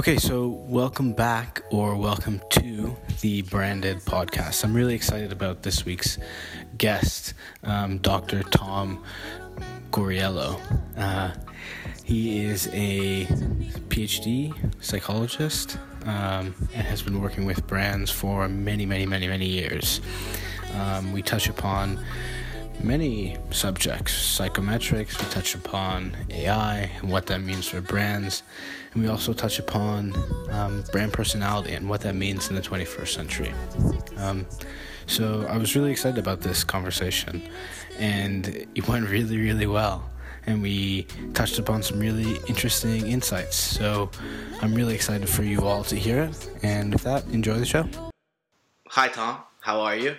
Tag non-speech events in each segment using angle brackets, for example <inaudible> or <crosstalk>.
Okay, so welcome back or welcome to the Branded Podcast. I'm really excited about this week's guest, um, Dr. Tom Guarriello. Uh, he is a PhD psychologist um, and has been working with brands for many, many, many, many years. Um, we touch upon many subjects psychometrics, we touch upon AI and what that means for brands, and we also touch upon um, brand personality and what that means in the 21st century. Um, so I was really excited about this conversation, and it went really, really well. And we touched upon some really interesting insights. So I'm really excited for you all to hear it. And with that, enjoy the show. Hi, Tom. How are you?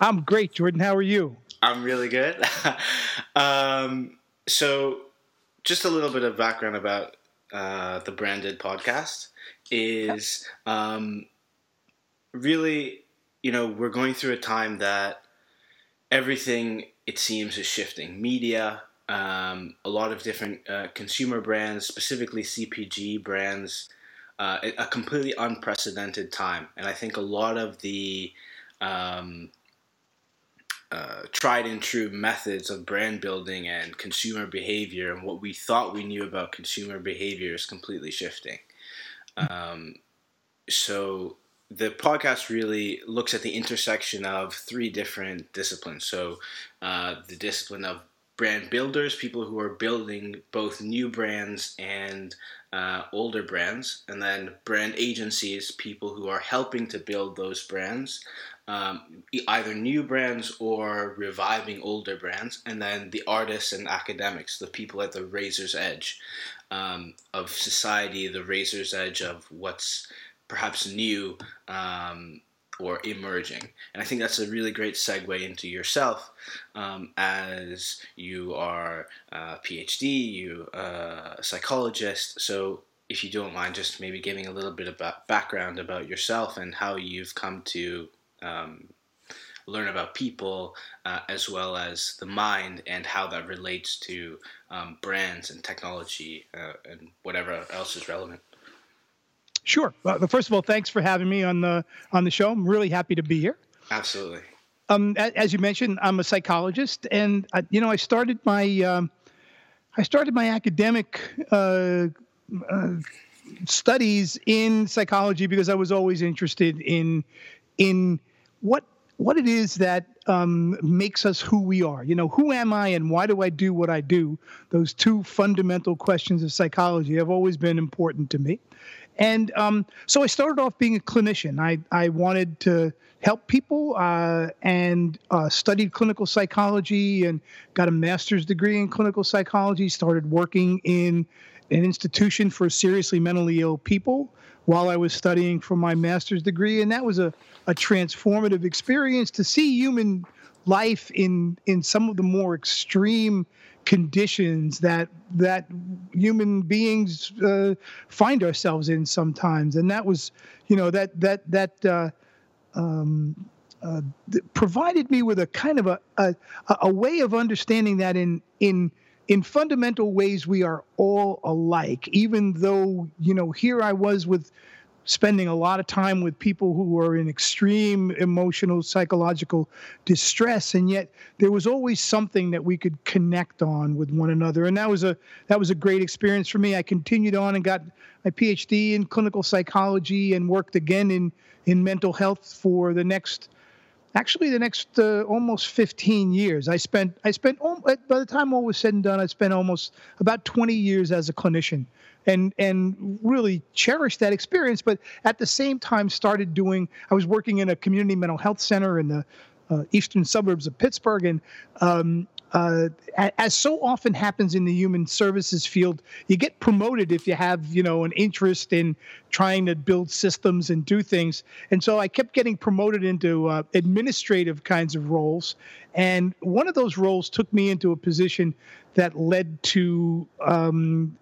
I'm great, Jordan. How are you? I'm really good. <laughs> um, so, just a little bit of background about uh, the branded podcast is um, really, you know, we're going through a time that everything it seems is shifting. Media, um, a lot of different uh, consumer brands, specifically CPG brands, uh, a completely unprecedented time. And I think a lot of the um, uh, tried and true methods of brand building and consumer behavior and what we thought we knew about consumer behavior is completely shifting. Um, so the podcast really looks at the intersection of three different disciplines. So uh, the discipline of brand builders, people who are building both new brands and uh, older brands, and then brand agencies, people who are helping to build those brands, um, either new brands or reviving older brands, and then the artists and academics, the people at the razor's edge um, of society, the razor's edge of what's perhaps new um, or emerging. And I think that's a really great segue into yourself um, as you are a PhD, you are a psychologist. So if you don't mind, just maybe giving a little bit of background about yourself and how you've come to um, learn about people uh, as well as the mind and how that relates to um, brands and technology uh, and whatever else is relevant. Sure. Well, first of all, thanks for having me on the on the show. I'm really happy to be here. Absolutely. Um, as you mentioned, I'm a psychologist, and I, you know, I started my um, I started my academic uh, uh, studies in psychology because I was always interested in in what what it is that um, makes us who we are. You know, who am I and why do I do what I do? Those two fundamental questions of psychology have always been important to me. And um, so I started off being a clinician. I, I wanted to help people uh, and uh, studied clinical psychology and got a master's degree in clinical psychology, started working in an institution for seriously mentally ill people while I was studying for my master's degree. And that was a, a transformative experience to see human life in in some of the more extreme conditions that that human beings uh, find ourselves in sometimes and that was you know that that that uh, um, uh, provided me with a kind of a, a a way of understanding that in in in fundamental ways we are all alike even though you know here I was with spending a lot of time with people who were in extreme emotional, psychological distress, and yet there was always something that we could connect on with one another, and that was a that was a great experience for me. I continued on and got my PhD in clinical psychology and worked again in in mental health for the next actually the next uh, almost 15 years i spent i spent by the time all was said and done i spent almost about 20 years as a clinician and and really cherished that experience but at the same time started doing i was working in a community mental health center in the uh, eastern suburbs of pittsburgh and um, uh, as so often happens in the human services field, you get promoted if you have, you know, an interest in trying to build systems and do things. And so I kept getting promoted into uh, administrative kinds of roles. And one of those roles took me into a position that led to um,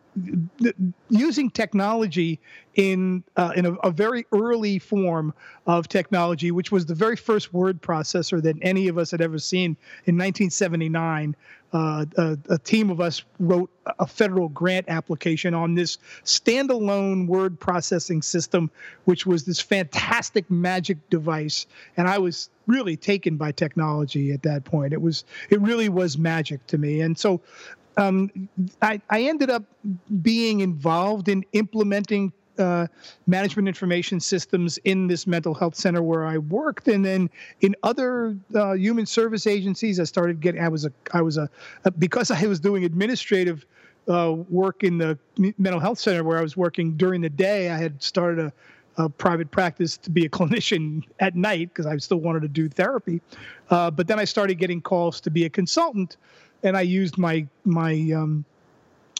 using technology in uh, in a, a, very early form of technology, which was the very first word processor that any of us had ever seen in 1979. Uh, a, a, team of us wrote a federal grant application on this standalone word processing system, which was this fantastic magic device. And I was really taken by technology at that point. It was it really was magic to me. And so um, I, I ended up being involved in implementing uh, management information systems in this mental health center where I worked, and then in other uh, human service agencies, I started getting. I was a. I was a, a because I was doing administrative uh, work in the mental health center where I was working during the day. I had started a, a private practice to be a <laughs> clinician at night because I still wanted to do therapy. Uh, but then I started getting calls to be a consultant, and I used my my um,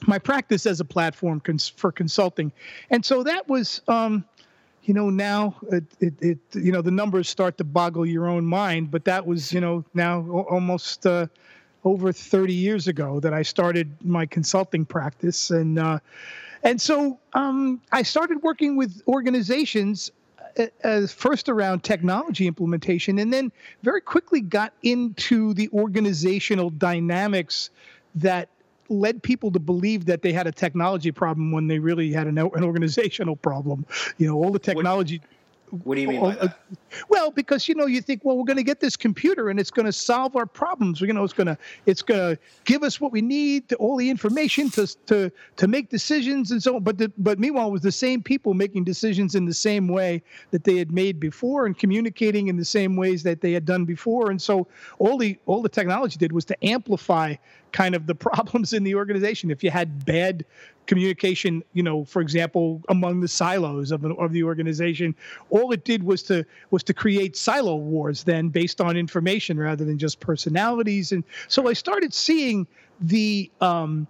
my practice as a platform cons- for consulting, and so that was, um, you know, now it, it, it, you know, the numbers start to boggle your own mind, but that was, you know, now almost uh, over 30 years ago that I started my consulting practice, and uh, and so um, I started working with organizations as first around technology implementation, and then very quickly got into the organizational dynamics that led people to believe that they had a technology problem when they really had an, an organizational problem. You know, all the technology. What, do you mean by oh, uh, that? Well, because you know, you think, well, we're going to get this computer and it's going to solve our problems. You know, it's going to it's going to give us what we need, to, all the information to to to make decisions and so on. But the, but meanwhile, it was the same people making decisions in the same way that they had made before and communicating in the same ways that they had done before. And so all the all the technology did was to amplify kind of the <laughs> problems in the organization. If you had bad communication, you know, for example, among the silos of, of the organization. All it did was to was to create silo wars then based on information rather than just personalities. And so I started seeing the um,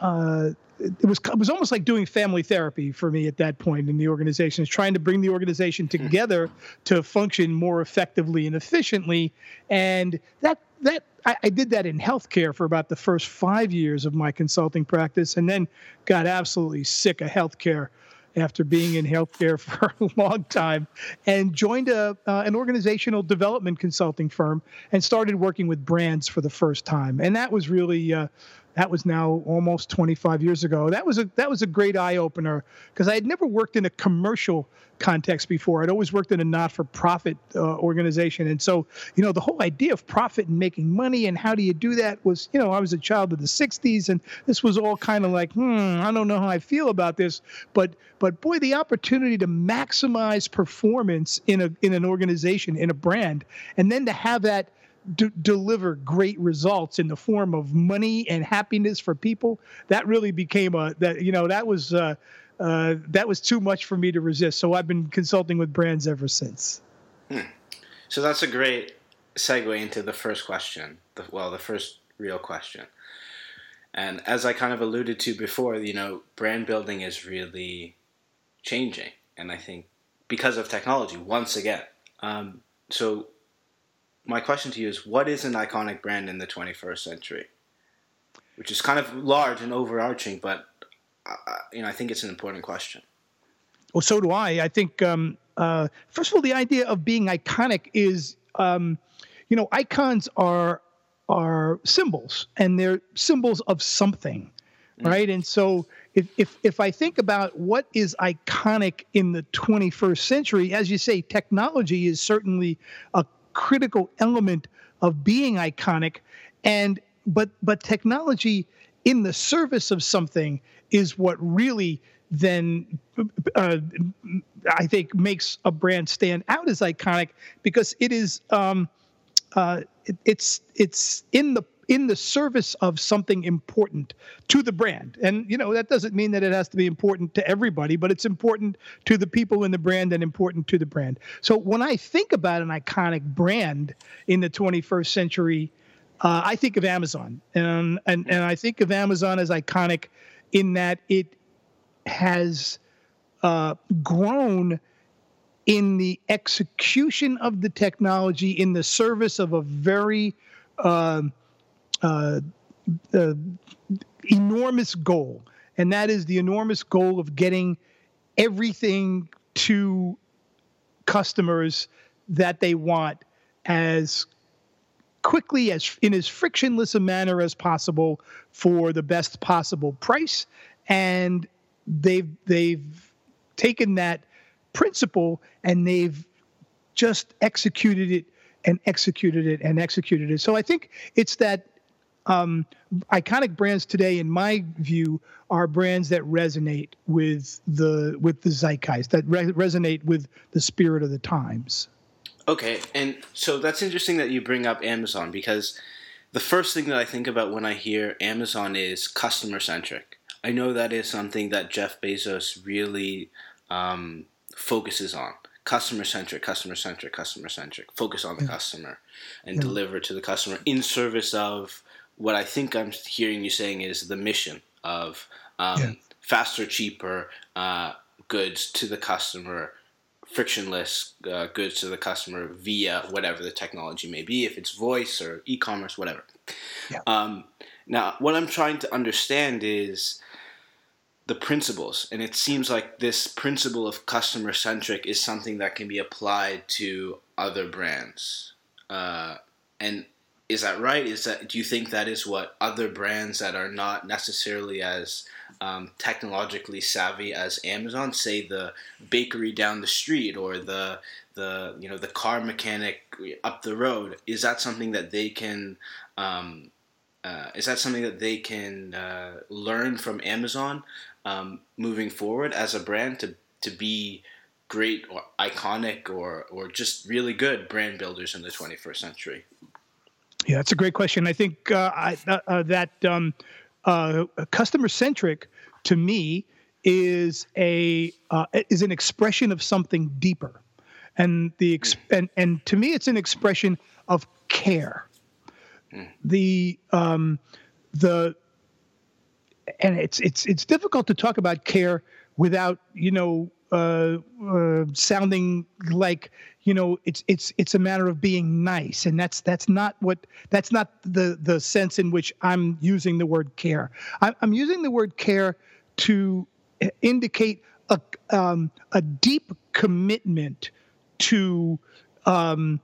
uh, it was it was almost like doing family therapy for me at that point in the organization, is trying to bring the organization together to function more effectively and efficiently, and that that I, I, did that in healthcare for about the first five years of my consulting practice, and then got absolutely sick of healthcare after being in healthcare <laughs> for a long time, and joined a uh, an organizational development consulting firm and started working with brands for the first time. And that was really uh, that was now almost 25 years ago. That was a that was a great eye opener because I had never worked in a commercial context before. I'd always worked in a not-for-profit uh, organization, and so you know the whole idea of profit and making money and how do you do that was you know I was a child of the 60s, and this was all kind of like hmm I don't know how I feel about this, but but boy the opportunity to maximize performance in a in an organization in a brand, and then to have that d- deliver great results in the form of money and happiness for people, that really became a that you know that was uh, uh, that was too much for me to resist. So I've been consulting with brands ever since. Hmm. So that's a great segue into the first question. The, well, the first real question. And as I kind of alluded to before, you know, brand building is really changing, and I think because of technology, once again. Um, so my question to you is what is an iconic brand in the 21st century? Which is kind of large and overarching, but uh, uh, you know, I think it's an important question. Well, so do I. I think um, uh, first of all, the idea of being iconic is, um, you know, icons are are symbols, and they're symbols of something, mm. right? And so, if, if if I think about what is iconic in the 21st century, as you say, technology is certainly a critical element of being iconic. And but but technology in the service of something is what really then uh, I think makes a brand stand out as iconic because it is um, uh, it, it's it's in the in the service of something important to the brand. And you know that doesn't mean that it has to be important to everybody, but it's important to the people in the brand and important to the brand. So when I think about an iconic brand in the 21st century, uh, I think of Amazon, and and and I think of Amazon as iconic in that it has uh, grown in the execution of the technology in the service of a very uh, uh, uh, enormous goal. and that is the enormous goal of getting everything to customers that they want as quickly as in as frictionless a manner as possible for the best possible price and they've they've taken that principle and they've just executed it and executed it and executed it so i think it's that um, iconic brands today, in my view, are brands that resonate with the with the zeitgeist, that re- resonate with the spirit of the times. Okay, and so that's interesting that you bring up Amazon because the first thing that I think about when I hear Amazon is customer centric. I know that is something that Jeff Bezos really um, focuses on. Customer centric, customer centric, customer centric. Focus on the yeah. customer and yeah. deliver to the customer in service of what I think I'm hearing you saying is the mission of um, yeah. faster, cheaper uh, goods to the customer, frictionless uh, goods to the customer via whatever the technology may be, if it's voice or e-commerce, whatever. Yeah. Um, now, what I'm trying to understand is the principles, and it seems like this principle of customer centric is something that can be applied to other brands. Uh, and is that right? Is that do you think that is what other brands that are not necessarily as um, technologically savvy as Amazon, say the bakery down the street or the the you know the car mechanic up the road, is that something that they can um, uh, is that something that they can uh, learn from Amazon um, moving forward as a brand to to be great or iconic or or just really good brand builders in the 21st century? Yeah, that's a great question. I think uh, I, uh, uh that um, uh, customer centric to me is a uh, is an expression of something deeper, and the ex- mm. and and to me it's an expression of care. Mm. The um, the and it's it's it's difficult to talk about care without you know uh, uh, sounding like you know it's it's it's a matter of being nice. And that's that's not what that's not the the sense in which i'm using the word care. I'm, I'm using the word care to indicate a um, a deep commitment to um,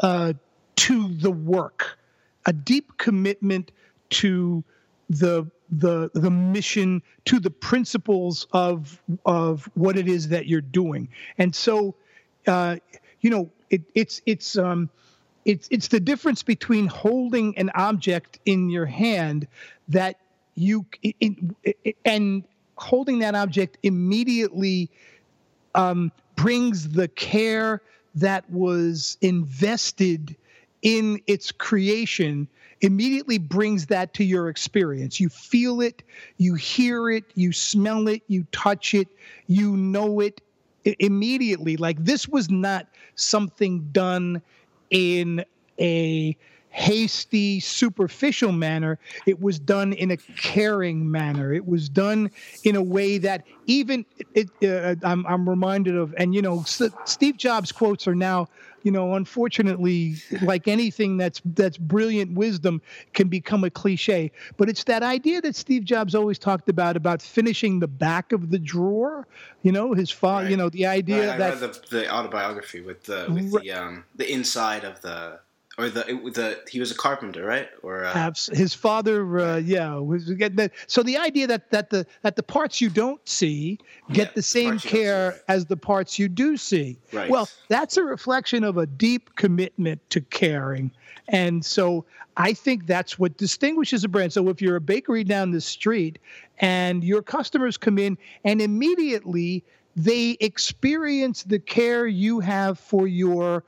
uh, to the work. A deep commitment to the the the mission to the principles of of what it is that you're doing. And so uh, you know, it, it's it's um, it's it's the difference between holding an object in your hand that you and holding that object immediately um, brings the care that was invested in its creation immediately brings that to your experience. You feel it, you hear it, you smell it, you touch it, you know it, immediately like this was not something done in a hasty, superficial manner. It was done in a caring manner. It was done in a way that even it, uh, I'm, I'm reminded of, and you know, Steve Jobs quotes are now you know, unfortunately, <laughs> like anything that's that's brilliant wisdom can become a cliche. But it's that idea that Steve Jobs always talked about about finishing the back of the drawer. You know, his father. Right. You know, the idea. I that the, the autobiography with the with right. the um the inside of the or the the he was a carpenter, right? Or uh, his father, uh, yeah, was that. So the idea that that the that the parts you don't see get yeah, the same the care see, right. as the parts you do see. Right. Well, that's a reflection of a deep commitment to caring, and so I think that's what distinguishes a brand. So if you're a bakery down the street and your customers come in and immediately they experience the care you have for your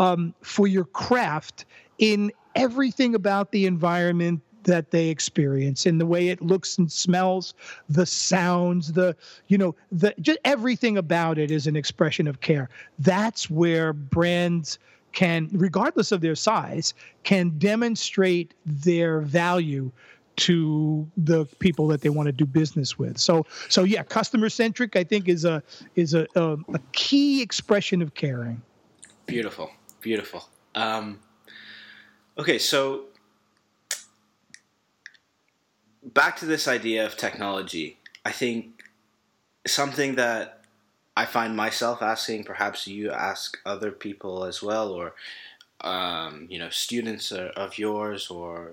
um, for your craft in everything about the environment that they experience in the way it looks and smells the sounds the you know the just everything about it is an expression of care. That's where brands can regardless of their size can demonstrate their value to the people that they want to do business with. So so yeah customer centric i think is a is a, a, a key expression of caring. Beautiful Beautiful. Um, okay, so back to this idea of technology. I think something that I find myself asking, perhaps you ask other people as well, or um, you know, students of yours or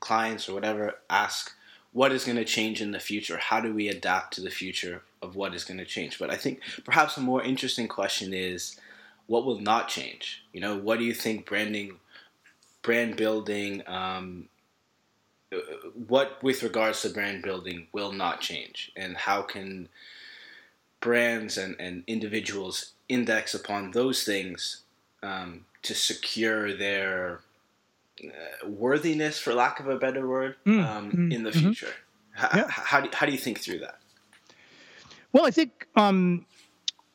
clients or whatever, ask what is going to change in the future? How do we adapt to the future of what is going to change? But I think perhaps a more interesting question is what will not change? You know, what do you think branding, brand building, um, what with regards to brand building will not change? And how can brands and, and individuals index upon those things um, to secure their uh, worthiness, for lack of a better word, mm, um, mm, in the mm-hmm. future. Yeah. how, do, how do you think through that? Well, I think um,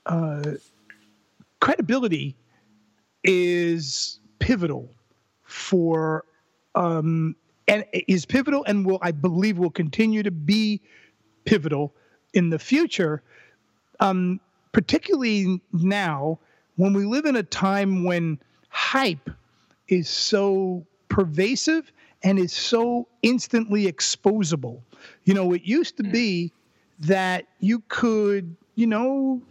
uh, credibility is pivotal for um, and is pivotal and will I believe will continue to be pivotal in the future, um, particularly now when we live in a time when hype is so pervasive and is so instantly exposable. You know, it used to be that you could, you know,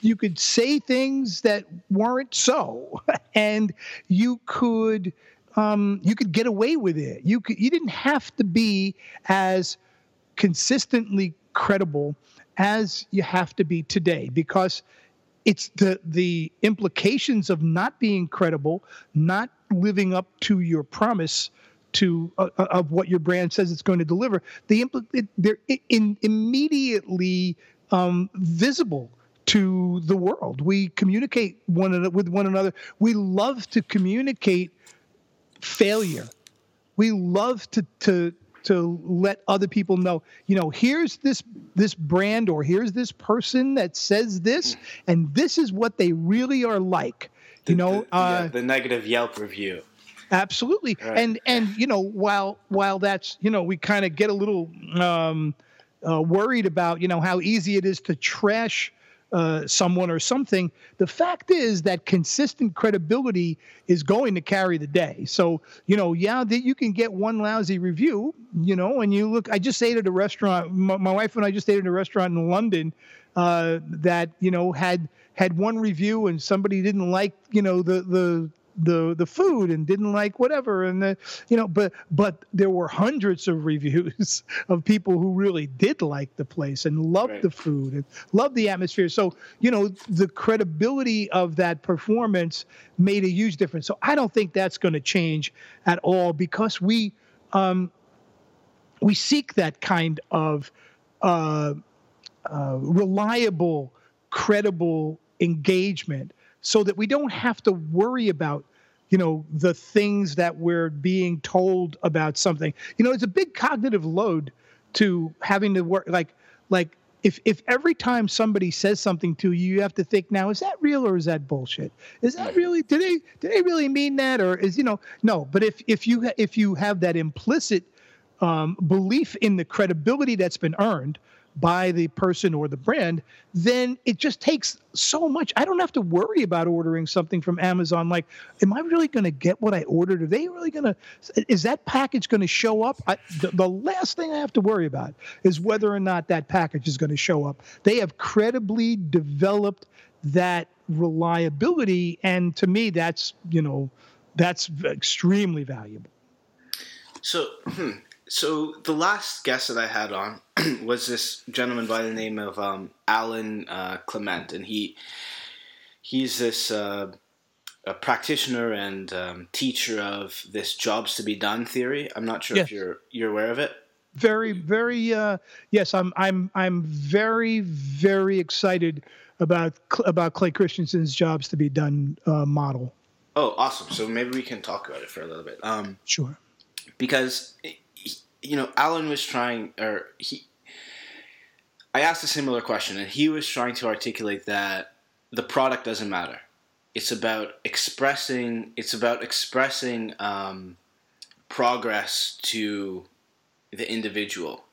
you could say things that weren't so, <laughs> and you could um, you could get away with it. You could you didn't have to be as consistently credible as you have to be today because it's the the implications of not being credible, not living up to your promise to uh, uh of what your brand says it's going to deliver. The impl- they're in, immediately um, visible to the world. We communicate one with one another. We love to communicate failure. We love to to to let other people know, you know, here's this this brand or here's this person that says this, hmm. and this is what they really are like. The, you know, the, uh, yeah, the negative Yelp review. Absolutely, right. and and you know, while while that's you know, we kind of get a little um, uh, worried about you know how easy it is to trash uh, someone or something. The fact is that consistent credibility is going to carry the day. So, you know, yeah, that you can get one lousy review, you know, and you look, I just ate at a restaurant, my, my wife and I just ate at a restaurant in London uh, that, you know, had had one review and somebody didn't like, you know, the, the, the the food and didn't like whatever. And the, you know but but there were hundreds of reviews <laughs> of people who really did like the place and loved right. the food and loved the atmosphere. So you know the credibility of that performance made a huge difference. So i don't think that's going to change at all because we um we seek that kind of uh, uh reliable credible engagement so that we don't have to worry about you know the things that we're being told about something. You know it's a big cognitive load to having to work like like if if every time somebody says something to you you have to think now is that real or is that bullshit? Is that really did they did they really mean that? Or is you know no but if if you if you have that implicit um, belief in the credibility that's been earned by the person or the brand, then it just takes so much. I don't have to worry about ordering something from Amazon. Like, am I really going to get what I ordered? Are they really going to, is that package going to show up? I, the, the last thing I have to worry about is whether or not that package is going to show up. They have credibly developed that reliability. And to me, that's, you know, that's extremely valuable. So, hmm, so the last guest that I had on <clears throat> was this gentleman by the name of um, Alan uh, Klement, and he he's this uh, a practitioner and um, teacher of this jobs to be done theory. I'm not sure yes. if you're you're aware of it. Very, very uh, yes. I'm I'm I'm very very excited about about Clay Christensen's jobs to be done uh, model. Oh, awesome! So maybe we can talk about it for a little bit. Um, sure. Because you know, Alan was trying, or he. I asked a similar question, and he was trying to articulate that the product doesn't matter. It's about expressing. It's about expressing um, progress to the individual,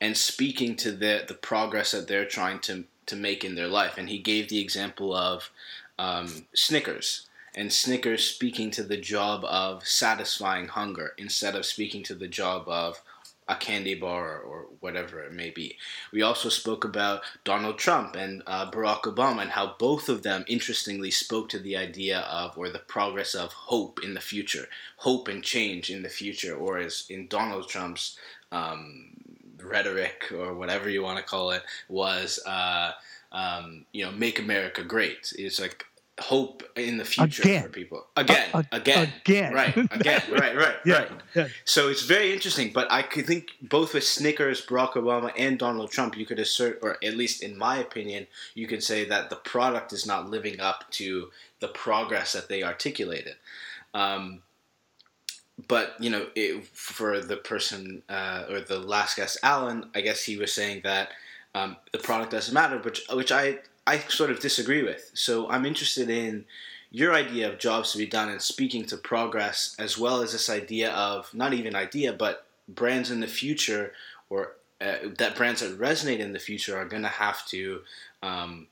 and speaking to the the progress that they're trying to to make in their life. And he gave the example of um, Snickers and Snickers speaking to the job of satisfying hunger instead of speaking to the job of a candy bar or whatever it may be. We also spoke about Donald Trump and uh, Barack Obama and how both of them, interestingly, spoke to the idea of or the progress of hope in the future, hope and change in the future, or as in Donald Trump's um, rhetoric or whatever you want to call it, was. Uh, um, you know, make America great. It's like hope in the future again. for people. Again, uh, again, again, right, <laughs> again, right, right, yeah, right. Yeah. So it's very interesting. But I could think both with Snickers, Barack Obama, and Donald Trump, you could assert, or at least in my opinion, you could say that the product is not living up to the progress that they articulated. Um, but you know, it, for the person uh, or the last guest, Alan, I guess he was saying that um, the product doesn't matter, which which I I sort of disagree with. So I'm interested in your idea of jobs to be done and speaking to progress, as well as this idea of not even idea, but brands in the future or uh, that brands that resonate in the future are going to have to um,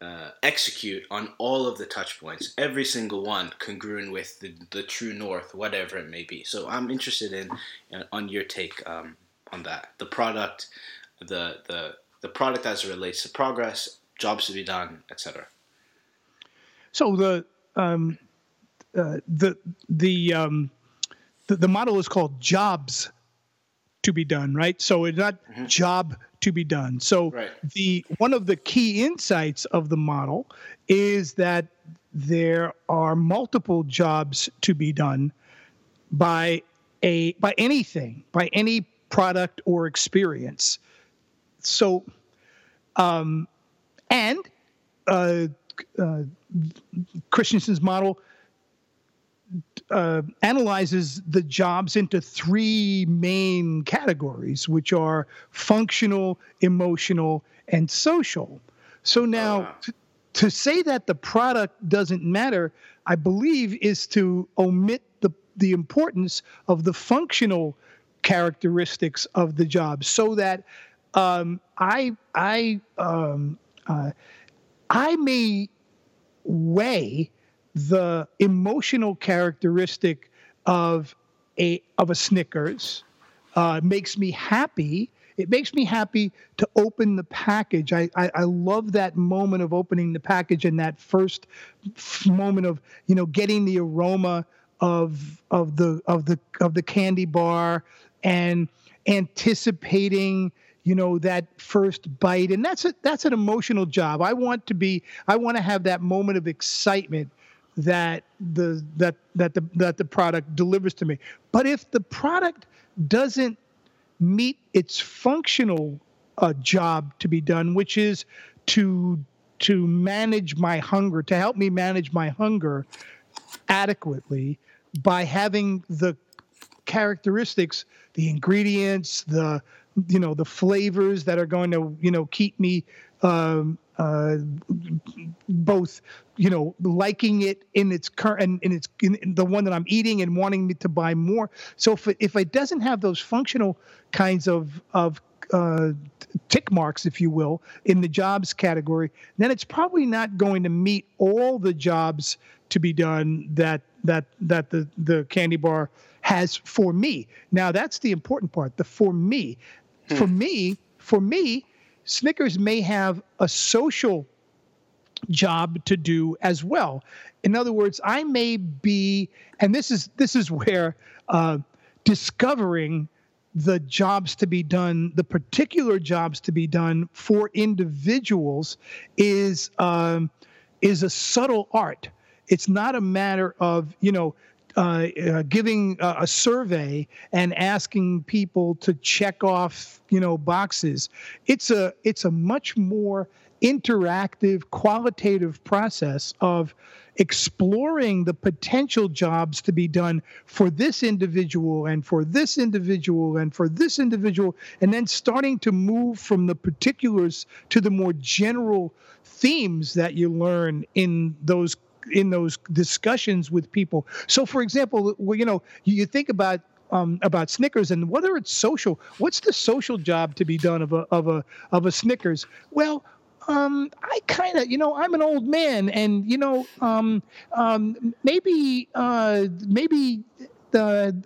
uh, execute on all of the touch points, every single one congruent with the, the true north, whatever it may be. So I'm interested in uh, on your take um, on that, the product, the the the product as it relates to progress, jobs to be done, etc. So the um, uh, the the, um, the the model is called jobs to be done, right? So it's not mm-hmm. job to be done. So right. the one of the key insights of the model is that there are multiple jobs to be done by a by anything, by any product or experience. So um, and uh, uh, Christensen's model uh, analyzes the jobs into three main categories, which are functional, emotional, and social. So now, oh, to, to say that the product doesn't matter, I believe, is to omit the, the importance of the functional characteristics of the job so that um, I I um, uh, I may weigh the emotional characteristic of a of a Snickers. Uh, makes me happy. It makes me happy to open the package. I, I, I love that moment of opening the package and that first moment of you know getting the aroma of of the of the of the candy bar and anticipating you know that first bite. And that's a that's an emotional job. I want to be i want to have that moment of excitement that the that that the that the product delivers to me. But if the product doesn't meet its functional uh, job to be done which is to to manage my hunger to help me manage my hunger adequately by having the characteristics the ingredients the you know the flavors that are going to you know keep me um, uh, both you know liking it in its current and in its in the one that I'm eating and wanting me to buy more. So if it, if it doesn't have those functional kinds of of uh, tick marks, if you will, in the jobs category, then it's probably not going to meet all the jobs to be done that that that the the candy bar has for me. Now that's the important part. The for me. Hmm. For me, for me, Snickers may have a social job to do as well. In other words, I may be, and this is this is where uh, discovering the jobs to be done, the particular jobs to be done for individuals, is um, is a subtle art. It's not a matter of you know uh, uh, giving a, a survey and asking people to check off, you know, boxes. It's a it's a much more interactive, qualitative process of exploring the potential jobs to be done for this individual and for this individual and for this individual, and then starting to move from the particulars to the more general themes that you learn in those in those discussions with people. So, for example, you know, you think about um, about Snickers and whether it's social. What's the social job to be done of a of a of a Snickers? Well, um, I kind of, you know, I'm an old man, and you know, um, um, maybe uh, maybe the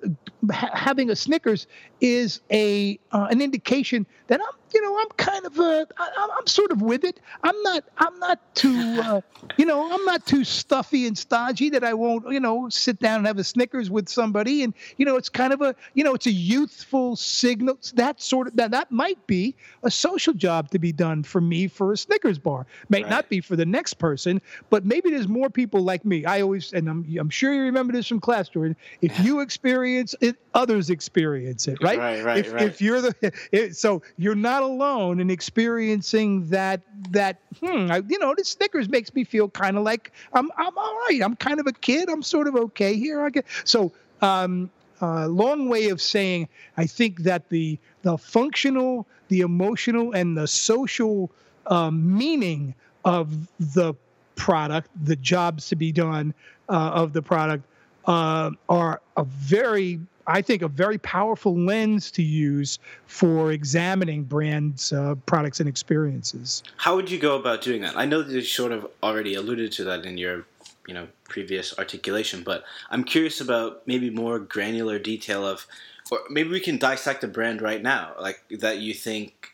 ha- having a Snickers is a uh, an indication that I'm you know I'm kind of a I, I'm sort of with it. I'm not I'm not too uh, you know I'm not too stuffy and stodgy that I won't you know sit down and have a Snickers with somebody and you know it's kind of a you know it's a youthful signal that sort of that that might be a social job to be done for me for a Snickers bar. May right. not be for the next person, but maybe there's more people like me. I always and I'm I'm sure you remember this from class, Jordan. If you experience it, others experience it, right? Right, right, if, right. If you're the <laughs> it, so you're not alone in experiencing that that hmm, I, you know, the Snickers makes me feel kind of like I'm I'm all right. I'm kind of a kid. I'm sort of okay here. I get so um uh, long way of saying I think that the the functional, the emotional, and the social um, meaning of the product, the jobs to be done uh, of the product, uh, are a very I think a very powerful lens to use for examining brands, uh, products, and experiences. How would you go about doing that? I know that you sort of already alluded to that in your, you know, previous articulation, but I'm curious about maybe more granular detail of, or maybe we can dissect a brand right now, like that you think,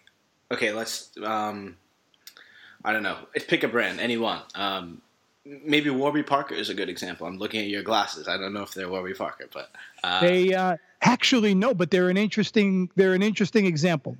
okay, let's, um, I don't know, pick a brand, any one. Um, maybe Warby Parker is a good example. I'm looking at your glasses. I don't know if they're Warby Parker, but uh, they uh, actually no, but they're an interesting they're an interesting example.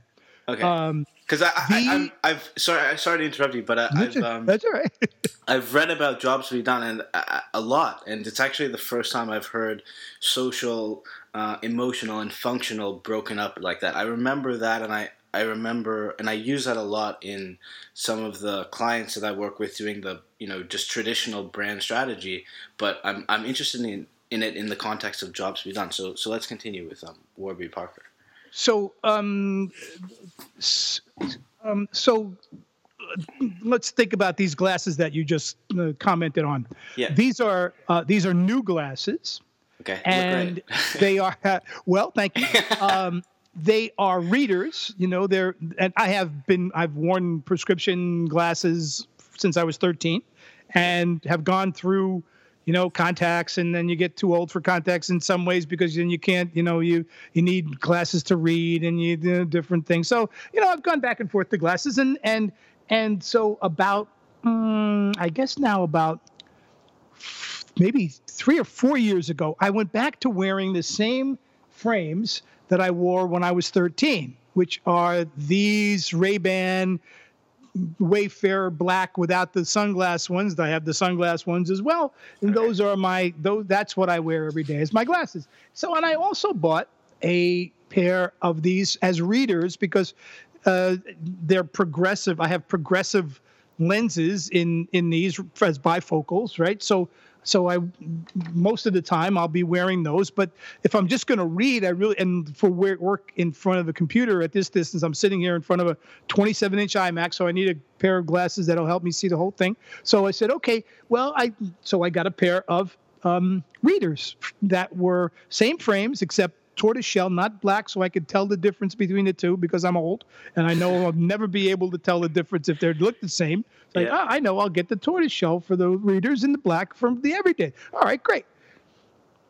Okay. Because um, I, I, have sorry sorry to interrupt you, but I, have um, that's all right. <laughs> I've read about jobs to be done and uh, a lot, and it's actually the first time I've heard social, uh, emotional, and functional broken up like that. I remember that, and I I remember, and I use that a lot in some of the clients that I work with doing the, you know, just traditional brand strategy. But I'm, I'm interested in, in it in the context of jobs to be done. So, so let's continue with um, Warby Parker. So, um, um, so let's think about these glasses that you just uh, commented on. Yeah. These are uh, these are new glasses. Okay. And <laughs> they are uh, well, thank you. <laughs> Um, they are readers. You know, they're and I have been I've worn prescription glasses since I was 13, and have gone through you know contacts and then you get too old for contacts in some ways because then you can't you know you you need glasses to read and you do different things so you know i've gone back and forth to glasses and and and so about um, i guess now about maybe three or four years ago i went back to wearing the same frames that I wore when I was 13, which are these Ray-Ban Wayfarer black without the sunglass ones. I have the sunglass ones as well, and those are my those. That's what I wear every day as my glasses. So, and I also bought a pair of these as readers because uh, they're progressive. I have progressive lenses in in these as bifocals, right? So so I most of the time I'll be wearing those. But if I'm just going to read, I really and for work in front of a computer at this distance, I'm sitting here in front of a 27 inch iMac, so I need a pair of glasses that'll help me see the whole thing. So I said, okay, well I so I got a pair of um, readers that were same frames except tortoise shell, not black, so I could tell the difference between the two because I'm old and I know <laughs> I'll never be able to tell the difference if they look the same. So yeah. oh, I know I'll get the tortoise shell for the readers in the black from the everyday. All right, great.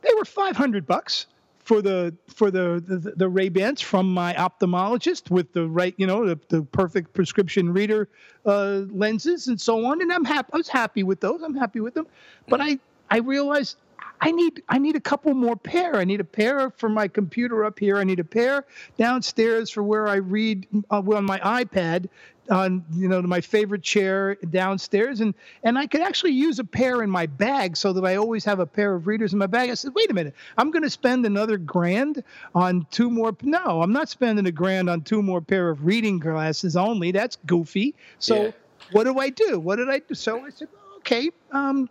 They were 500 bucks for the for the the, the Ray Bans from my ophthalmologist with the right you know the, the perfect prescription reader uh, lenses and so on. And I'm happy. I was happy with those. I'm happy with them. But I I realized I need I need a couple more pair. I need a pair for my computer up here. I need a pair downstairs for where I read uh, on my iPad on you know my favorite chair downstairs and and I could actually use a pair in my bag so that I always have a pair of readers in my bag. I said, "Wait a minute. I'm going to spend another grand on two more No, I'm not spending a grand on two more pair of reading glasses only. That's goofy." So yeah. what do I do? What did I do? So I said, "Okay, um,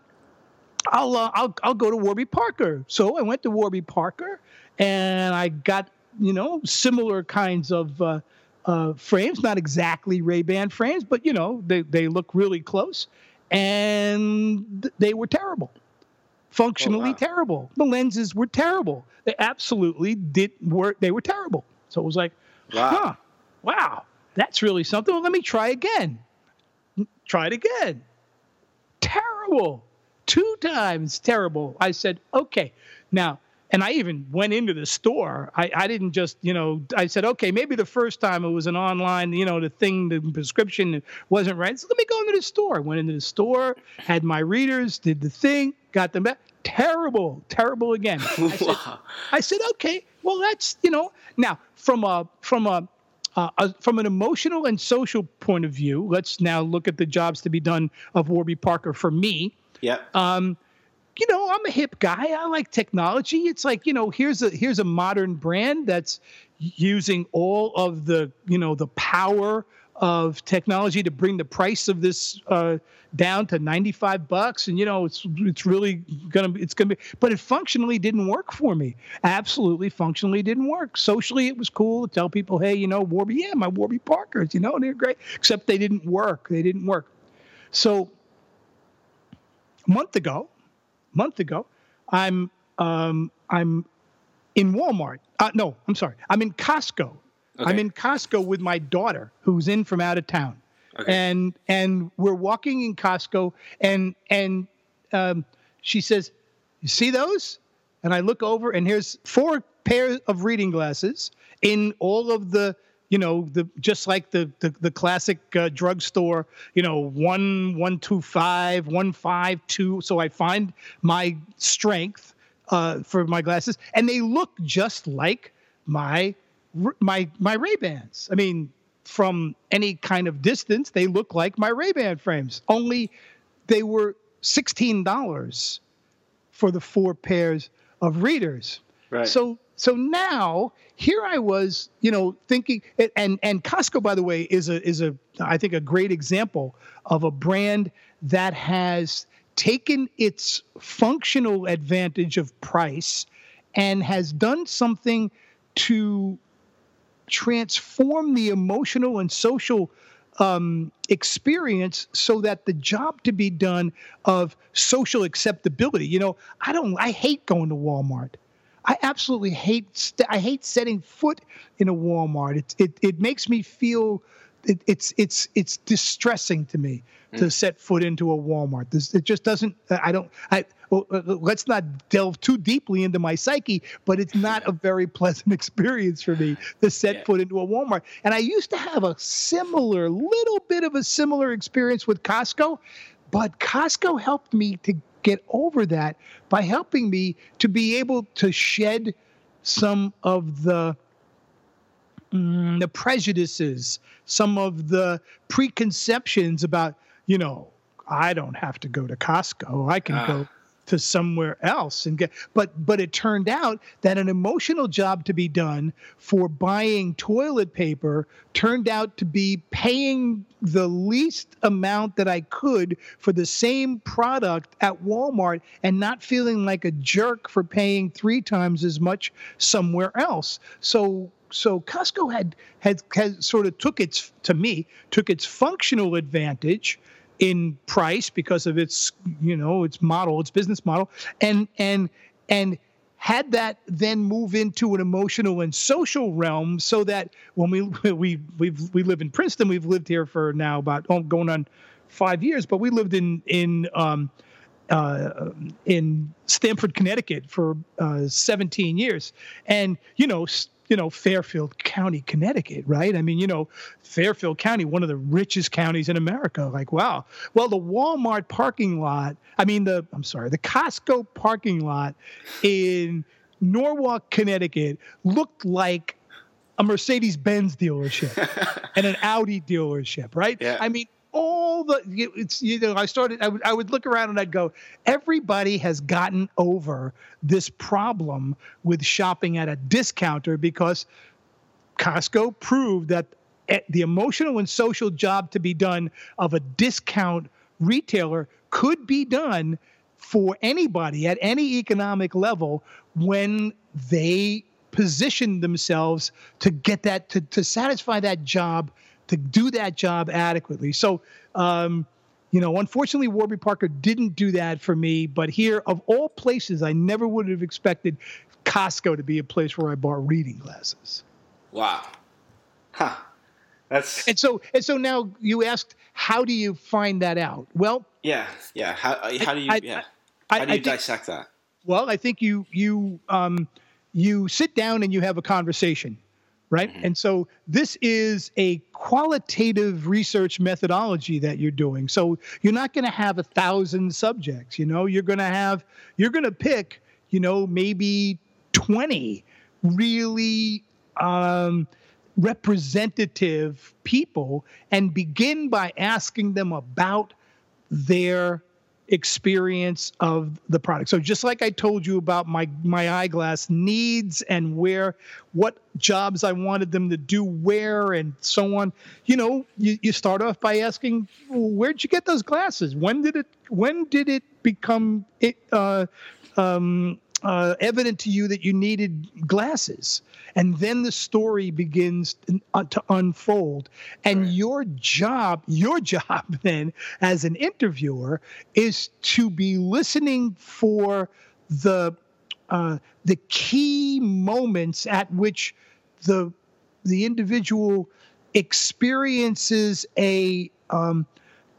I'll uh, I'll I'll go to Warby Parker. So I went to Warby Parker, and I got you know similar kinds of uh, uh, frames, not exactly Ray Ban frames, but you know they they look really close, and they were terrible, functionally oh, wow. terrible. The lenses were terrible. They absolutely did work. They were terrible. So it was like, wow, huh, wow, that's really something. Well, let me try again. Try it again. Terrible two times terrible. I said, okay. Now, and I even went into the store. I, I didn't just, you know, I said, okay, maybe the first time it was an online, you know, the thing, the prescription wasn't right. So let me go into the store. I went into the store, had my readers, did the thing, got them back. Terrible, terrible again. <laughs> I said, I said, okay, well, that's, you know, now from a, from a, uh, uh, from an emotional and social point of view, let's now look at the jobs to be done of Warby Parker for me. Yeah. Um, you know, I'm a hip guy. I like technology. It's like, you know, here's a here's a modern brand that's using all of the, you know, the power of technology to bring the price of this uh, down to 95 bucks and you know it's it's really gonna be it's gonna be but it functionally didn't work for me absolutely functionally didn't work socially it was cool to tell people hey you know warby yeah my warby parkers you know they're great except they didn't work they didn't work so month ago month ago, I'm um, I'm in Walmart. Uh, no, I'm sorry. I'm in Costco. Okay. I'm in Costco with my daughter, who's in from out of town, okay. and and we're walking in Costco, and and um, she says, "You see those?" And I look over, and here's four pairs of reading glasses in all of the you know the just like the the, the classic uh, drugstore you know one one two five one five two. So i find my strength uh, for my glasses and they look just like my my my ray bans. I mean from any kind of distance they look like my ray ban frames. Only they were $16 for the four pairs of readers. Right. So so now here I was, you know, thinking, and and Costco, by the way, is a is a I think a great example of a brand that has taken its functional advantage of price and has done something to transform the emotional and social um, experience so that the job to be done of social acceptability. You know, I don't, I hate going to Walmart. I absolutely hate st- I hate setting foot in a Walmart. It it it makes me feel it, it's it's it's distressing to me mm. to set foot into a Walmart. This it just doesn't. I don't. I well, uh, uh, let's not delve too deeply into my psyche, but it's not a very pleasant <laughs> experience for me to set yeah. foot into a Walmart. And I used to have a similar, little bit of a similar experience with Costco, but Costco helped me to get over that by helping me to be able to shed some of the mm, the prejudices, some of the preconceptions about, you know, I don't have to go to Costco. I can uh. go to somewhere else and get but but it turned out that an emotional job to be done for buying toilet paper turned out to be paying the least amount that I could for the same product at Walmart and not feeling like a jerk for paying 3 times as much somewhere else. So so Costco had had, had sort of took its to me took its functional advantage in price because of its you know its model its business model and and and had that then move into an emotional and social realm so that when we <laughs> we we we live in Princeton we've lived here for now about oh, going on 5 years but we lived in in um, uh, in Stamford, Connecticut for uh, 17 years. And, you know, you know, Fairfield County, Connecticut, right? I mean, you know, Fairfield County, one of the richest counties in America. Like, wow. Well, the Walmart parking lot, I mean, the, I'm sorry, the Costco parking lot in Norwalk, Connecticut looked like a Mercedes Benz dealership <laughs> and an Audi dealership, right? Yeah. I mean, all the it's you know I started I would I would look around and I'd go everybody has gotten over this problem with shopping at a discounter because Costco proved that eh, the emotional and social job to be done of a discount retailer could be done for anybody at any economic level when they position themselves to get that to, to satisfy that job to do that job adequately. So, um, you know, unfortunately, Warby Parker didn't do that for me. But here, of all places, I never would have expected Costco to be a place where I bought reading glasses. Wow. Huh. That's and so and so now you asked, how do you find that out? Well, yeah, yeah. How how do you I, yeah? How do you I, dissect that? Well, I think you you um, you sit down and you have a conversation, right? Mhm. And so this is a qualitative research methodology that you're doing. So you're not going to have a thousand subjects. You know, you're going to have you're going to pick, you know, maybe twenty really um, representative people and begin by asking them about their experience of the product. So just like I told you about my my eyeglass needs and where what jobs I wanted them to do where and so on, you know, you, you start off by asking where'd you get those glasses? When did it when did it become it uh, um, uh, evident to you that you needed glasses? And then the story begins uh, to unfold. And Right. your job, your <laughs> job then as an interviewer is to be listening for the uh, the key moments at which the the individual experiences a um,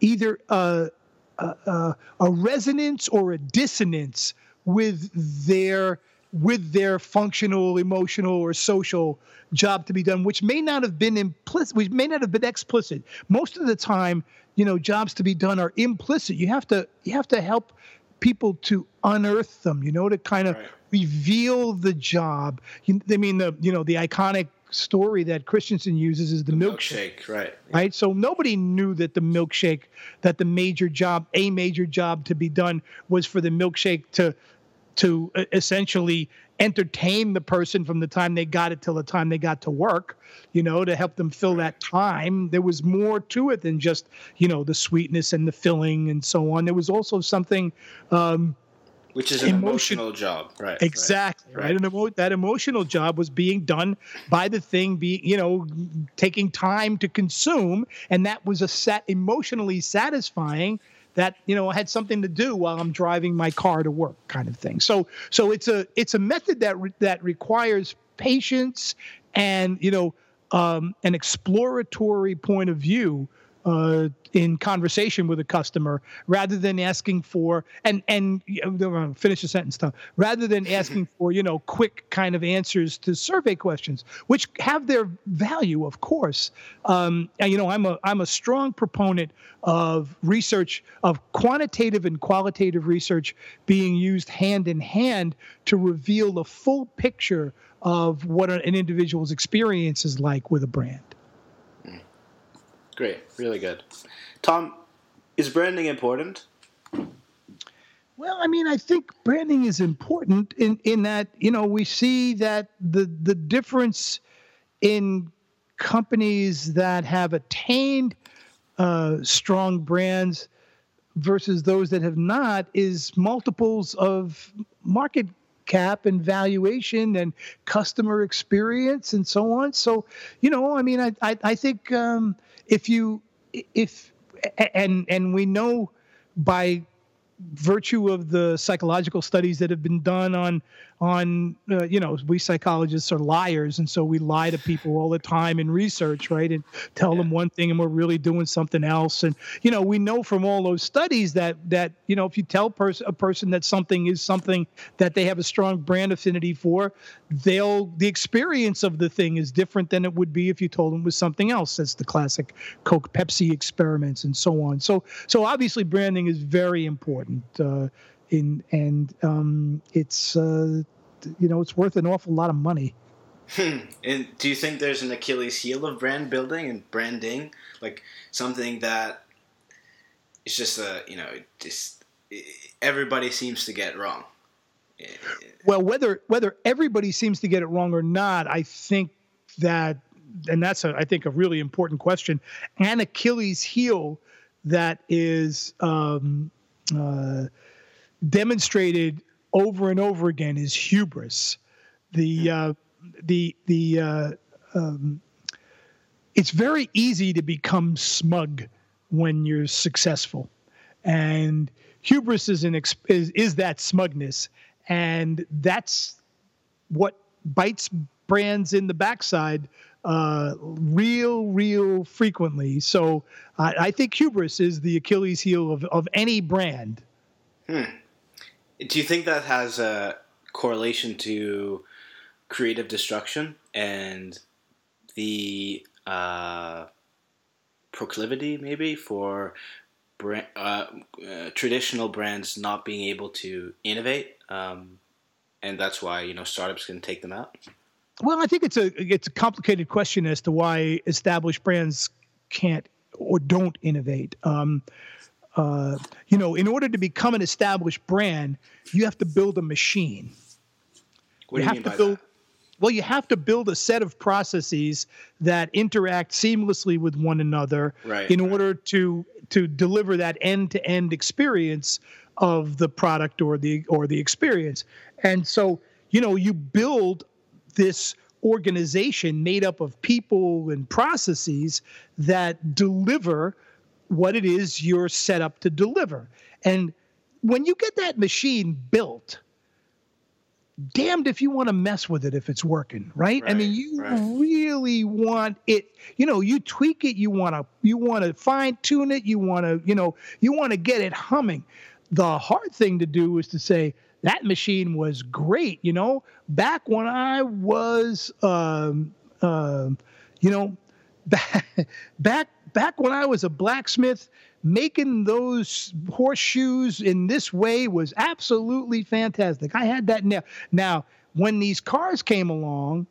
either a, a, a a resonance or a dissonance with their with their functional, emotional, or social job to be done, which may not have been implicit, which may not have been explicit. Most of the time, you know, jobs to be done are implicit. You have to you have to help people to unearth them, you know, to kind of Right. reveal the job. You, I mean, the you know the iconic story that Christensen uses is the, milkshake Milkshake, right? right? So nobody knew that the milkshake, that the major job, a major job to be done was for the milkshake to, to uh, essentially entertain the person from the time they got it till the time they got to work, you know, to help them fill that time. There was more to it than just, you know, the sweetness and the filling and so on. There was also something um, Which is an Emotion- emotional job, right? right. Exactly right. right. And emo- that emotional job was being done by the thing, be you know, taking time to consume, and that was a set emotionally satisfying. That you know had something to do while I'm driving my car to work, kind of thing. So so it's a it's a method that re- that requires patience and you know um, an exploratory point of view uh, in conversation with a customer rather than asking for and and you know, finish the sentence Tom, rather than <laughs> asking for you know quick kind of answers to survey questions which have their value of course. Um, and, you know I'm a I'm a strong proponent of research of quantitative and qualitative research being used hand in hand to reveal the full picture of what an individual's experience is like with a brand Great, really good. Tom, is branding important? Well, I mean, I think branding is important in, in that, you know, we see that the the difference in companies that have attained uh, strong brands versus those that have not is multiples of market cap and valuation and customer experience and so on. So, you know, I mean, I I, I think um, if you if and and we know by virtue of the psychological studies that have been done on on uh, you know we psychologists are liars and so we lie to people all the time in research right and tell them one thing and we're really doing something else. And you know we know from all those studies that that you know if you tell pers- a person that something is something that they have a strong brand affinity for they'll the experience of the thing is different than it would be if you told them it was something else. That's the classic coke pepsi experiments and so on. So so obviously branding is very important uh, in and um, it's uh, you know it's worth an awful lot of money. And do you think there's an Achilles heel of brand building and branding, like something that is just a you know just everybody seems to get wrong? well whether whether everybody seems to get it wrong or not i think that and that's a, I think a really important question an achilles heel that is um, uh, demonstrated over and over again is hubris the uh, the the uh, um, it's very easy to become smug when you're successful and hubris is an ex- is, is that smugness and that's what bites brands in the backside uh, real, real frequently. So I, I think hubris is the Achilles heel of, of any brand. Hmm. Do you think that has a correlation to creative destruction and the uh, proclivity, maybe, for brand, uh, uh, traditional brands not being able to innovate, um, and that's why you know startups can take them out? Well, I think it's a it's a complicated question as to why established brands can't or don't innovate. Um, uh, you know, in order to become an established brand, you have to build a machine. What do you, have mean to by build. that? Well, you have to build a set of processes that interact seamlessly with one another Right, in right. order to to deliver that end-to-end experience of the product or the or the experience. And so, you know, you build this organization made up of people and processes that deliver what it is you're set up to deliver. And when you get that machine built, damned if you want to mess with it if it's working, right? I mean, you right. really want it, you know, you tweak it, you want to you want to fine tune it, you want to, you know, you want to get it humming. The hard thing to do is to say that machine was great, you know, back when I was um um you know, <laughs> back back back when I was a blacksmith, making those horseshoes in this way was absolutely fantastic. I had that now. Now, when these cars came along,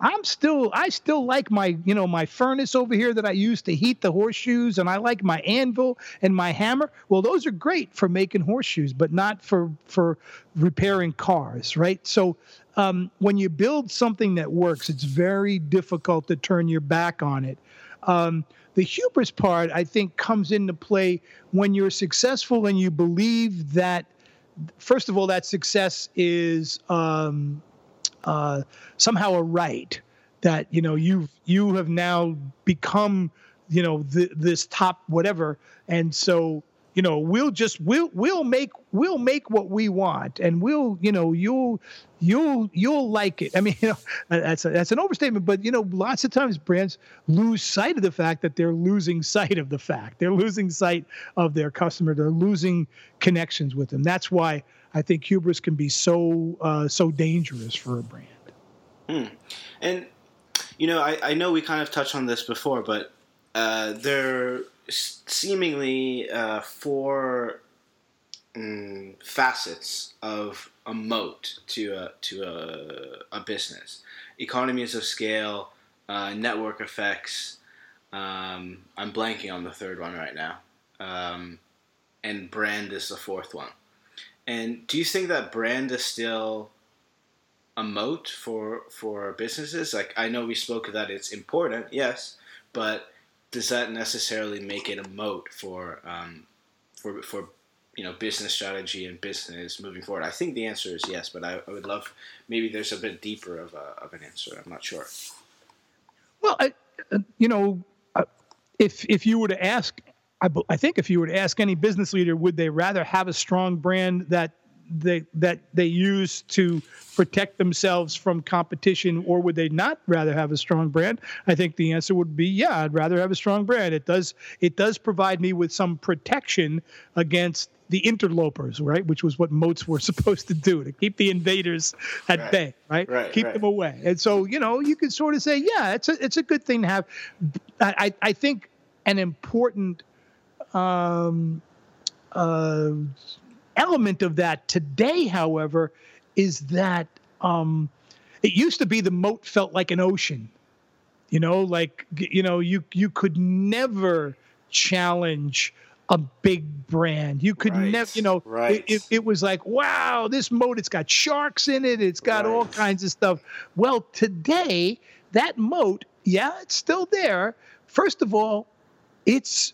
I'm still I still like my you know my furnace over here that I use to heat the horseshoes, and I like my anvil and my hammer. Well, those are great for making horseshoes, but not for for repairing cars, right? So um, when you build something that works, it's very difficult to turn your back on it. Um, the hubris part, I think, comes into play when you're successful and you believe that, first of all, that success is um, uh, somehow a right that you know you you have now become you know th- this top whatever, and so you know we'll just we'll we'll make we'll make what we want, and we'll you know you'll you'll you'll like it. I mean, <laughs> you know, that's a, that's an overstatement, but you know, lots of times brands lose sight of the fact that they're losing <laughs> sight of the fact. They're losing sight of their customer. They're losing connections with them. That's why I think hubris can be so uh, so dangerous for a brand. And you know, I, I know we kind of touched on this before, but uh, there seemingly uh, four mm, facets of a moat to a to a, a business: economies of scale, uh, network effects. Um, I'm blanking on the third one right now, um, and brand is the fourth one. And do you think that brand is still a moat for for businesses? Like I know we spoke that it's important, yes, but does that necessarily make it a moat for um, for for you know business strategy and business moving forward? I think the answer is yes, but I, I would love maybe there's a bit deeper of a, of an answer. I'm not sure. Well, I, uh, you know, uh, if if you were to ask, I, I think if you were to ask any business leader, would they rather have a strong brand that they that they use to protect themselves from competition, or would they not rather have a strong brand? I think the answer would be, yeah, I'd rather have a strong brand. It does it does provide me with some protection against the interlopers, right? Which was what moats were <laughs> supposed to do to keep the invaders at Right. bay, right? Right, keep right. them away. And so, you know, you can sort of say, yeah, it's a it's a good thing to have. I I, I think an important um, uh, element of that today, however, is that um, it used to be the moat felt like an ocean. You know, like you know, you you could never challenge a big brand. You could Right, never, you know, right. it, it, it was like, wow, this moat, it's got sharks in it, It's got all kinds of stuff. Well, today, that moat, yeah, it's still there. First of all, it's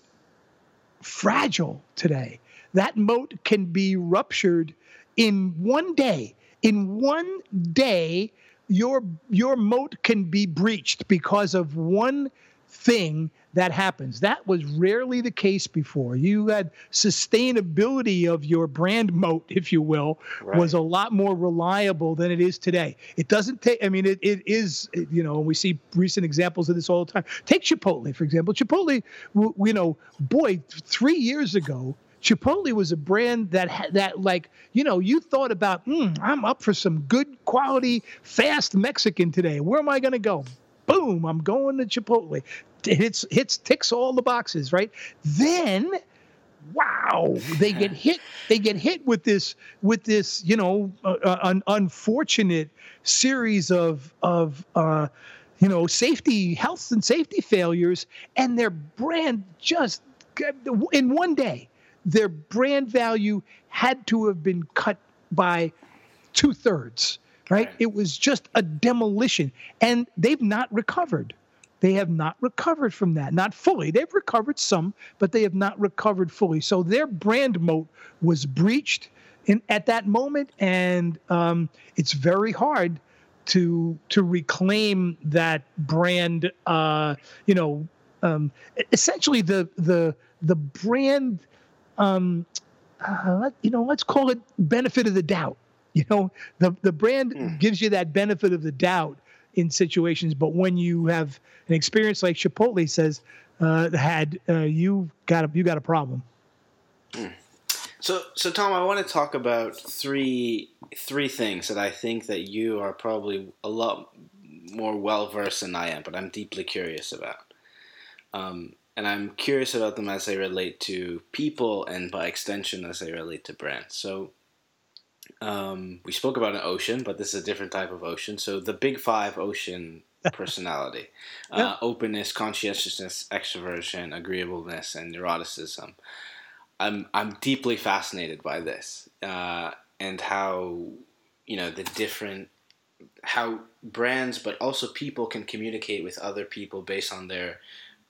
fragile today. That moat can be ruptured in one day. In one day, your your moat can be breached because of one thing that happens. That was rarely the case before. You had sustainability of your brand moat, if you will, was a lot more reliable than it is today. It doesn't take, I mean, it, it is, you know, we see recent examples of this all the time. Take Chipotle, for example. Chipotle, w- you know, boy, three years ago, Chipotle was a brand that that like you know you thought about mm, I'm up for some good quality fast Mexican today. Where am I going to go? Boom! I'm going to Chipotle. It hits hits ticks all the boxes, right? Then wow they get <laughs> hit they get hit with this with this you know uh, uh, an unfortunate series of of uh, you know safety health and safety failures and their brand just in one day their brand value had to have been cut by two thirds, right? right? It was just a demolition. And they've not recovered. They have not recovered from that. Not fully. They've recovered some, but they have not recovered fully. So their brand moat was breached in, at that moment. And um, it's very hard to to reclaim that brand uh, you know um, essentially the the the brand um, uh, let, you know, let's call it benefit of the doubt. You know, the the brand mm. gives you that benefit of the doubt in situations, but when you have an experience like Chipotle says uh, had, uh, you got a you got a problem. Mm. So, so Tom, I want to talk about three three things that I think that you are probably a lot more well versed than I am, but I'm deeply curious about. Um, and I'm curious about them as they relate to people and by extension as they relate to brands. So um, we spoke about an ocean, but this is a different type of ocean. So the big five ocean <laughs> personality: yeah. uh, openness, conscientiousness, extroversion, agreeableness, and neuroticism. I'm I'm deeply fascinated by this uh, and how you know the different how brands, but also people can communicate with other people based on their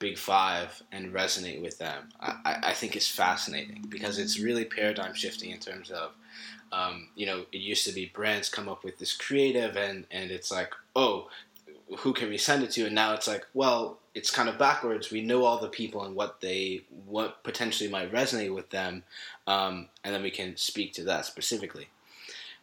Big Five and resonate with them, I, I think is fascinating because it's really paradigm shifting in terms of, um, you know, it used to be brands come up with this creative and, and it's like, oh, who can we send it to? And now it's like, well, it's kind of backwards. We know all the people and what they, what potentially might resonate with them, um, and then we can speak to that specifically.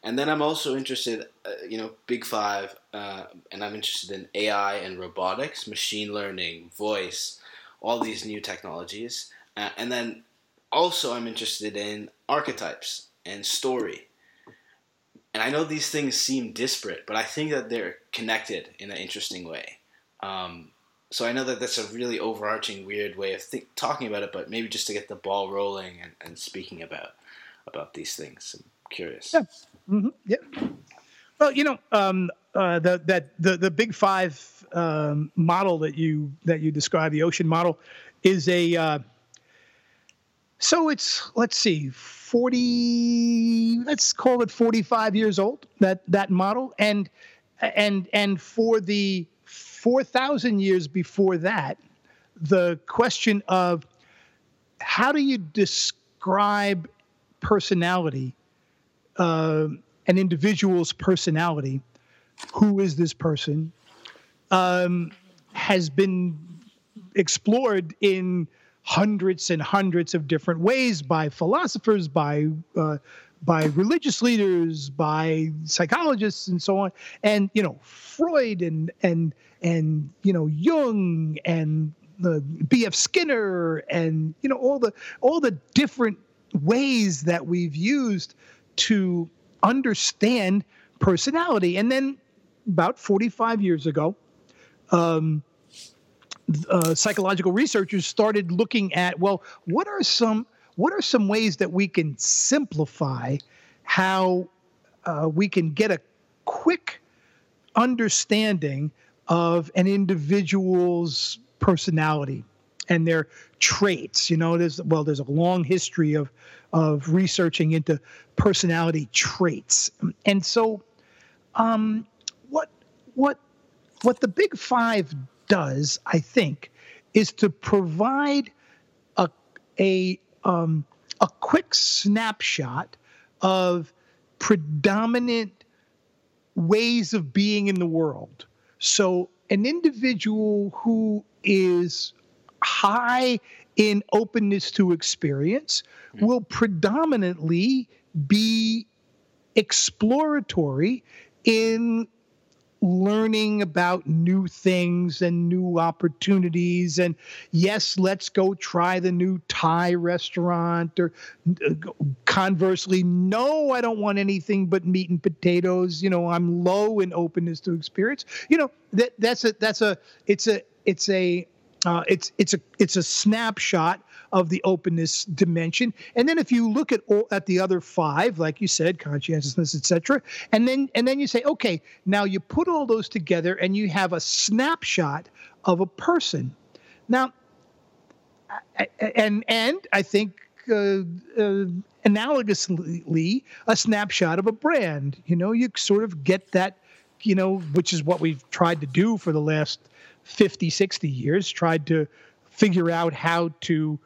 And then I'm also interested, uh, you know, Big Five, uh, and I'm interested in AI and robotics, machine learning, voice, all these new technologies. Uh, and then also I'm interested in archetypes and story. And I know these things seem disparate, but I think that they're connected in an interesting way. Um, so I know that that's a really overarching, weird way of think, talking about it, but maybe just to get the ball rolling and, and speaking about about these things. I'm curious. Yeah. Mm-hmm. Yeah. Well, you know, um, uh, the that the the big five um, model that you that you describe, the ocean model, is a uh, so it's let's see, forty, let's call it forty-five years old. That that model, and and and for the four thousand years before that, the question of how do you describe personality uh, an individual's personality, who is this person, um, has been explored in hundreds and hundreds of different ways by philosophers, by uh, by religious leaders, by psychologists, and so on. And you know, Freud and and and you know Jung and the B.F. Skinner and you know all the all the different ways that we've used to understand personality. And then about 45 years ago, um, uh, psychological researchers started looking at well, what are some what are some ways that we can simplify how uh, we can get a quick understanding of an individual's personality and their traits. You know, there's well, there's a long history of of researching into personality traits. And so, um, what what what the Big Five does, I think, is to provide a a um, a quick snapshot of predominant ways of being in the world. So, an individual who is high in openness to experience mm-hmm. will predominantly be exploratory in learning about new things and new opportunities and yes let's go try the new thai restaurant or conversely no i don't want anything but meat and potatoes you know i'm low in openness to experience you know that that's a that's a it's a it's a uh, it's it's a it's a snapshot of the openness dimension. And then if you look at all, at the other five, like you said, conscientiousness, etc., and then and then you say, okay, now you put all those together and you have a snapshot of a person. Now, and and I think uh, uh, analogously, a snapshot of a brand. You know, you sort of get that. You know, which is what we've tried to do for the last 50, 60 years, tried to figure out how to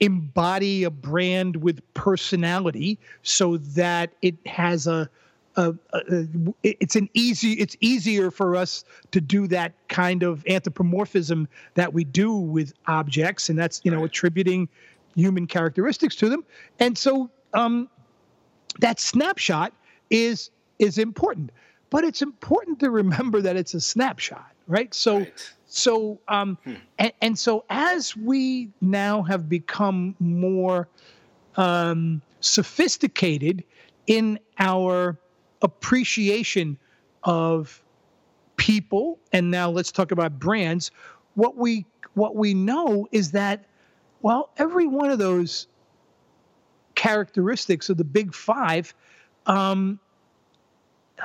embody a brand with personality so that it has a, a, a, it's an easy it's easier for us to do that kind of anthropomorphism that we do with objects and that's you know attributing human characteristics to them. And so um, that snapshot is is important. But it's important to remember that it's a snapshot right? So, right. so, um, hmm. and, and, so as we now have become more um, sophisticated in our appreciation of people, and now let's talk about brands. What we what we know is that, well, every one of those characteristics of the big five, um,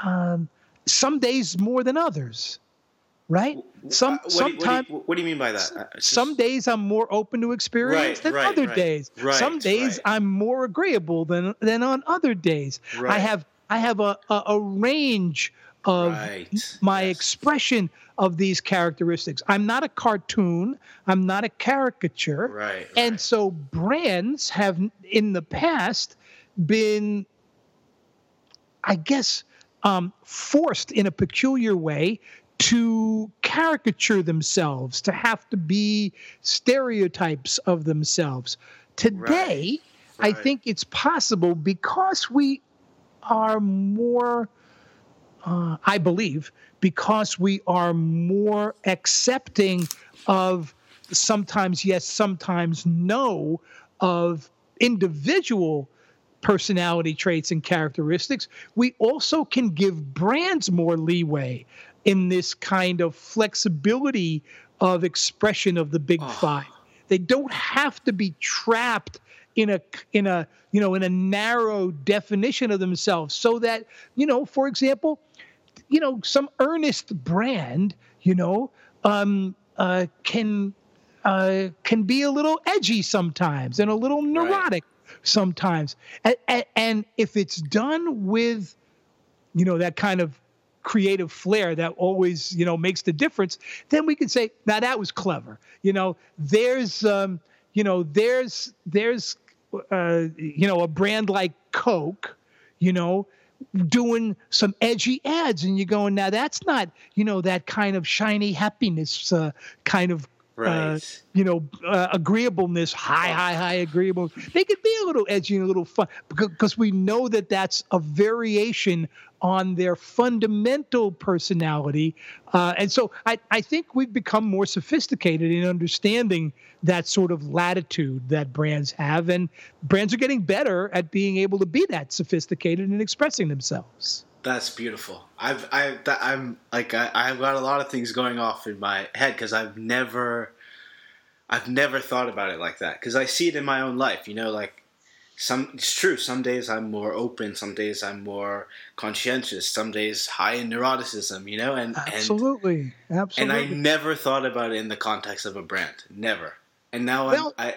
um, some days more than others right? Some uh, sometimes. What, what, do you mean by that? Uh, just... Some days I'm more open to experience right, than right, other right, days. some days I'm more agreeable than than on other days. I have I have a a, a range of my yes. expression of these characteristics. I'm not a cartoon. I'm not a caricature. Right. And so brands have in the past been, I guess, um, forced in a peculiar way to caricature themselves, to have to be stereotypes of themselves. Today, right. Right. I think it's possible because we are more, uh, I believe, because we are more accepting of sometimes yes, sometimes no of individual personality traits and characteristics, we also can give brands more leeway in this kind of flexibility of expression of the big oh. five. They don't have to be trapped in a in a you know in a narrow definition of themselves so that you know for example you know some earnest brand you know um, uh, can uh, can be a little edgy sometimes and a little neurotic right. sometimes and, and if it's done with you know that kind of creative flair that always you know makes the difference then we can say now that was clever. You know there's um, you know there's there's uh, you know a brand like coke you know doing some edgy ads and you're going now that's not you know that kind of shiny happiness uh, kind of right. Uh, you know, uh, agreeableness, high, high, high agreeable. They could be a little edgy and a little fun because we know that that's a variation on their fundamental personality. Uh, and so I, I think we've become more sophisticated in understanding that sort of latitude that brands have. And brands are getting better at being able to be that sophisticated and expressing themselves. That's beautiful. I've I I'm like I, I've got a lot of things going off in my head because I've never I've never thought about it like that because I see it in my own life. You know, like some it's true. Some days I'm more open. Some days I'm more conscientious. Some days high in neuroticism. You know, and absolutely, and, absolutely. And I never thought about it in the context of a brand. Never. And now well, I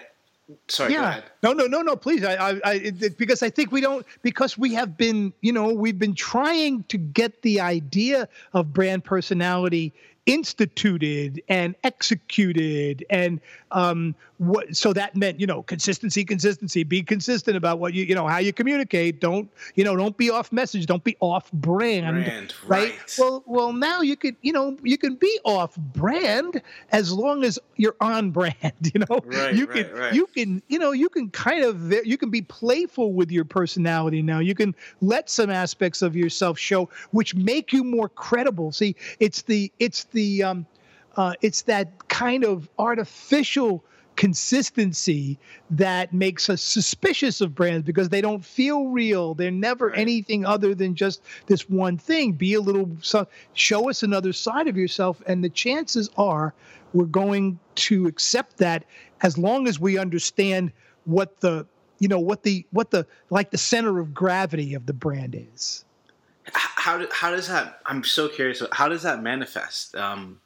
Sorry. Yeah. No, no, no, no. Please, I, I, I it, because I think we don't because we have been, you know, we've been trying to get the idea of brand personality instituted and executed and um, what so that meant you know consistency consistency be consistent about what you you know how you communicate. Don't you know don't be off message. Don't be off brand, brand right? right. Well well now you could you know you can be off brand as long as you're on <laughs> brand you know? Right, you right, can you can you know you can kind of you can be playful with your personality now. You can let some aspects of yourself show which make you more credible. See it's the it's the um uh, it's that kind of artificial consistency that makes us suspicious of brands because they don't feel real. They're never anything other than just this one thing. Be a little, show us another side of yourself, and the chances are we're going to accept that as long as we understand what the, you know, what the, what the, like the center of gravity of the brand is. How do, how does that i'm so curious how does that manifest um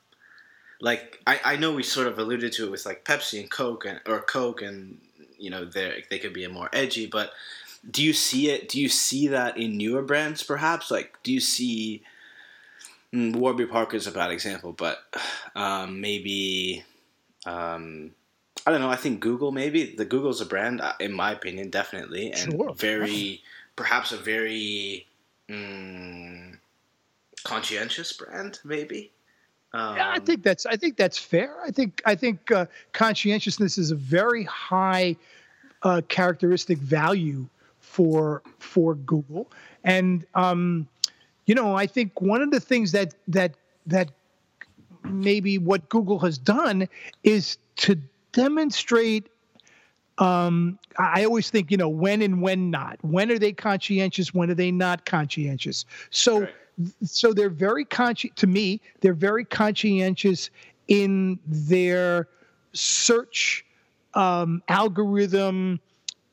like I, I know we sort of alluded to it with like pepsi and coke and or coke and you know they they could be more edgy but do you see it do you see that in newer brands perhaps like do you see mm, warby parker is a bad example but um, maybe um, i don't know i think google maybe the google's a brand uh, in my opinion definitely and Sure. very perhaps a very mm, conscientious brand maybe um, Yeah, I think that's I think that's fair. I think I think uh, conscientiousness is a very high uh, characteristic value for for Google, and um, you know I think one of the things that that that maybe what Google has done is to demonstrate. Um, I always think you know when and when not. When are they conscientious? When are they not conscientious? So Right. so they're very consci to me they're very conscientious in their search um, algorithm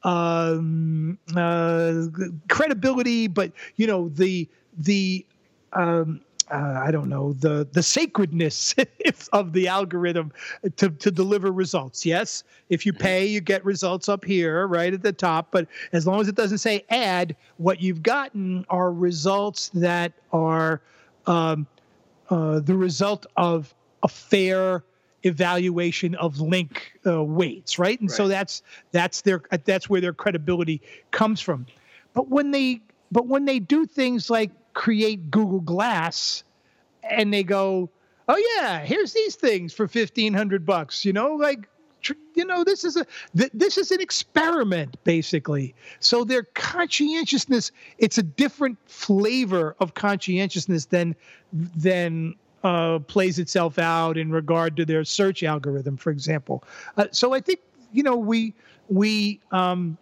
um, uh, credibility but you know the the um, uh, I don't know the the sacredness <laughs> if- of the algorithm to to deliver results. Yes, if you pay, you get results up here, right at the top. But as long as it doesn't say ad, what you've gotten are results that are um, uh, the result of a fair evaluation of link uh, weights, right? And so that's that's their that's where their credibility comes from. But when they but when they do things like create Google Glass and they go, "Oh yeah, here's these things for 1500 bucks," you know, like you know, this is a th- this is an experiment basically. So their conscientiousness, it's a different flavor of conscientiousness than than uh, plays itself out in regard to their search algorithm, for example. Uh, so I think you know we we um,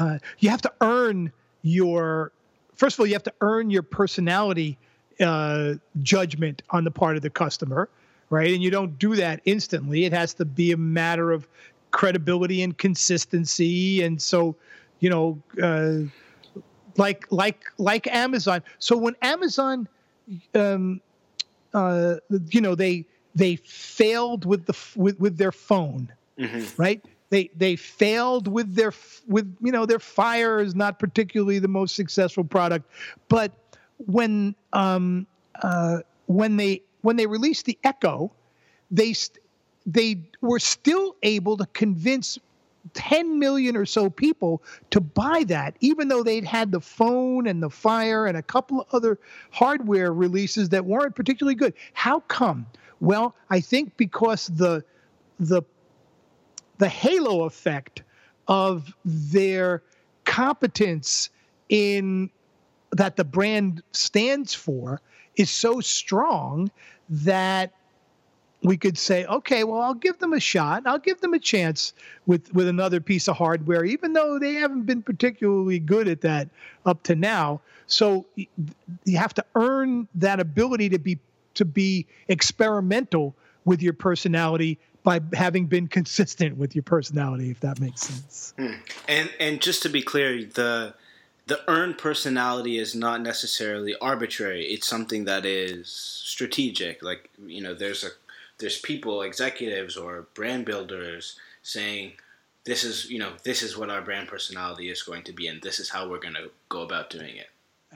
uh, you have to earn your first of all you have to earn your personality uh, judgment on the part of the customer right and you don't do that instantly it has to be a matter of credibility and consistency and so you know uh, like like like amazon so when amazon um, uh, you know they they failed with the with, with their phone mhm. right? They they failed with their with you know their fire is not particularly the most successful product, but when um uh when they when they released the Echo, they they were still able to convince 10 million or so people to buy that, even though they'd had the phone and the Fire and a couple of other hardware releases that weren't particularly good. How come? Well, I think because the the the halo effect of their competence in that the brand stands for is so strong that we could say, okay, well, I'll give them a shot. I'll give them a chance with with another piece of hardware, even though they haven't been particularly good at that up to now. So you have to earn that ability to be to be experimental with your personality by having been consistent with your personality, if that makes sense. And and just to be clear, the the earned personality is not necessarily arbitrary. It's something that is strategic. Like you know, there's a there's people, executives or brand builders saying this is you know this is what our brand personality is going to be, and this is how we're going to go about doing it.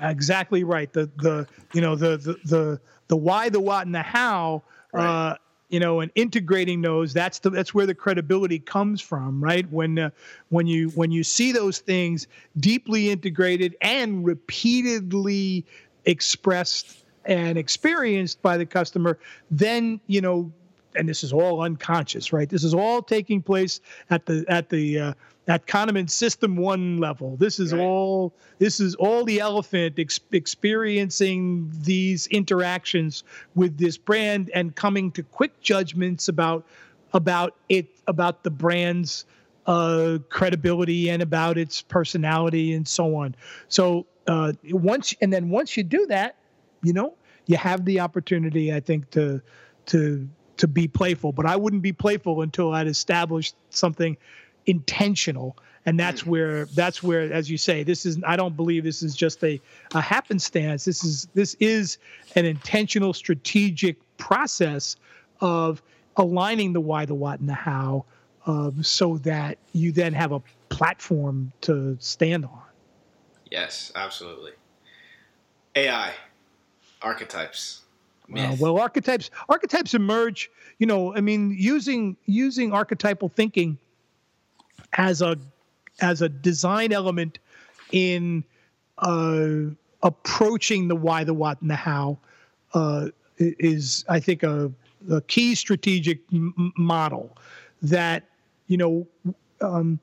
Exactly right. The the you know the the the the why, the what, and the how. Right. Uh, you know, and integrating those, that's the that's where the credibility comes from, right? When uh, when you when you see those things deeply integrated and repeatedly expressed and experienced by the customer, then you know and this is all unconscious, right? This is all taking place at the at the uh, at Kahneman System One level. This is right. all this is all the elephant ex- experiencing these interactions with this brand and coming to quick judgments about about it about the brand's uh, credibility and about its personality and so on. So uh, once and then once you do that, you know you have the opportunity, I think, to to to be playful, but I wouldn't be playful until I'd established something intentional. And that's hmm. where that's where, as you say, this is I don't believe this is just a, a happenstance. This is this is an intentional strategic process of aligning the why, the what, and the how, um, so that you then have a platform to stand on. Yes, absolutely. AI, archetypes. Uh, well, archetypes archetypes emerge. You know, I mean, using using archetypal thinking as a as a design element in uh, approaching the why, the what, and the how uh, is, I think, a, a key strategic m- model that you know. Um,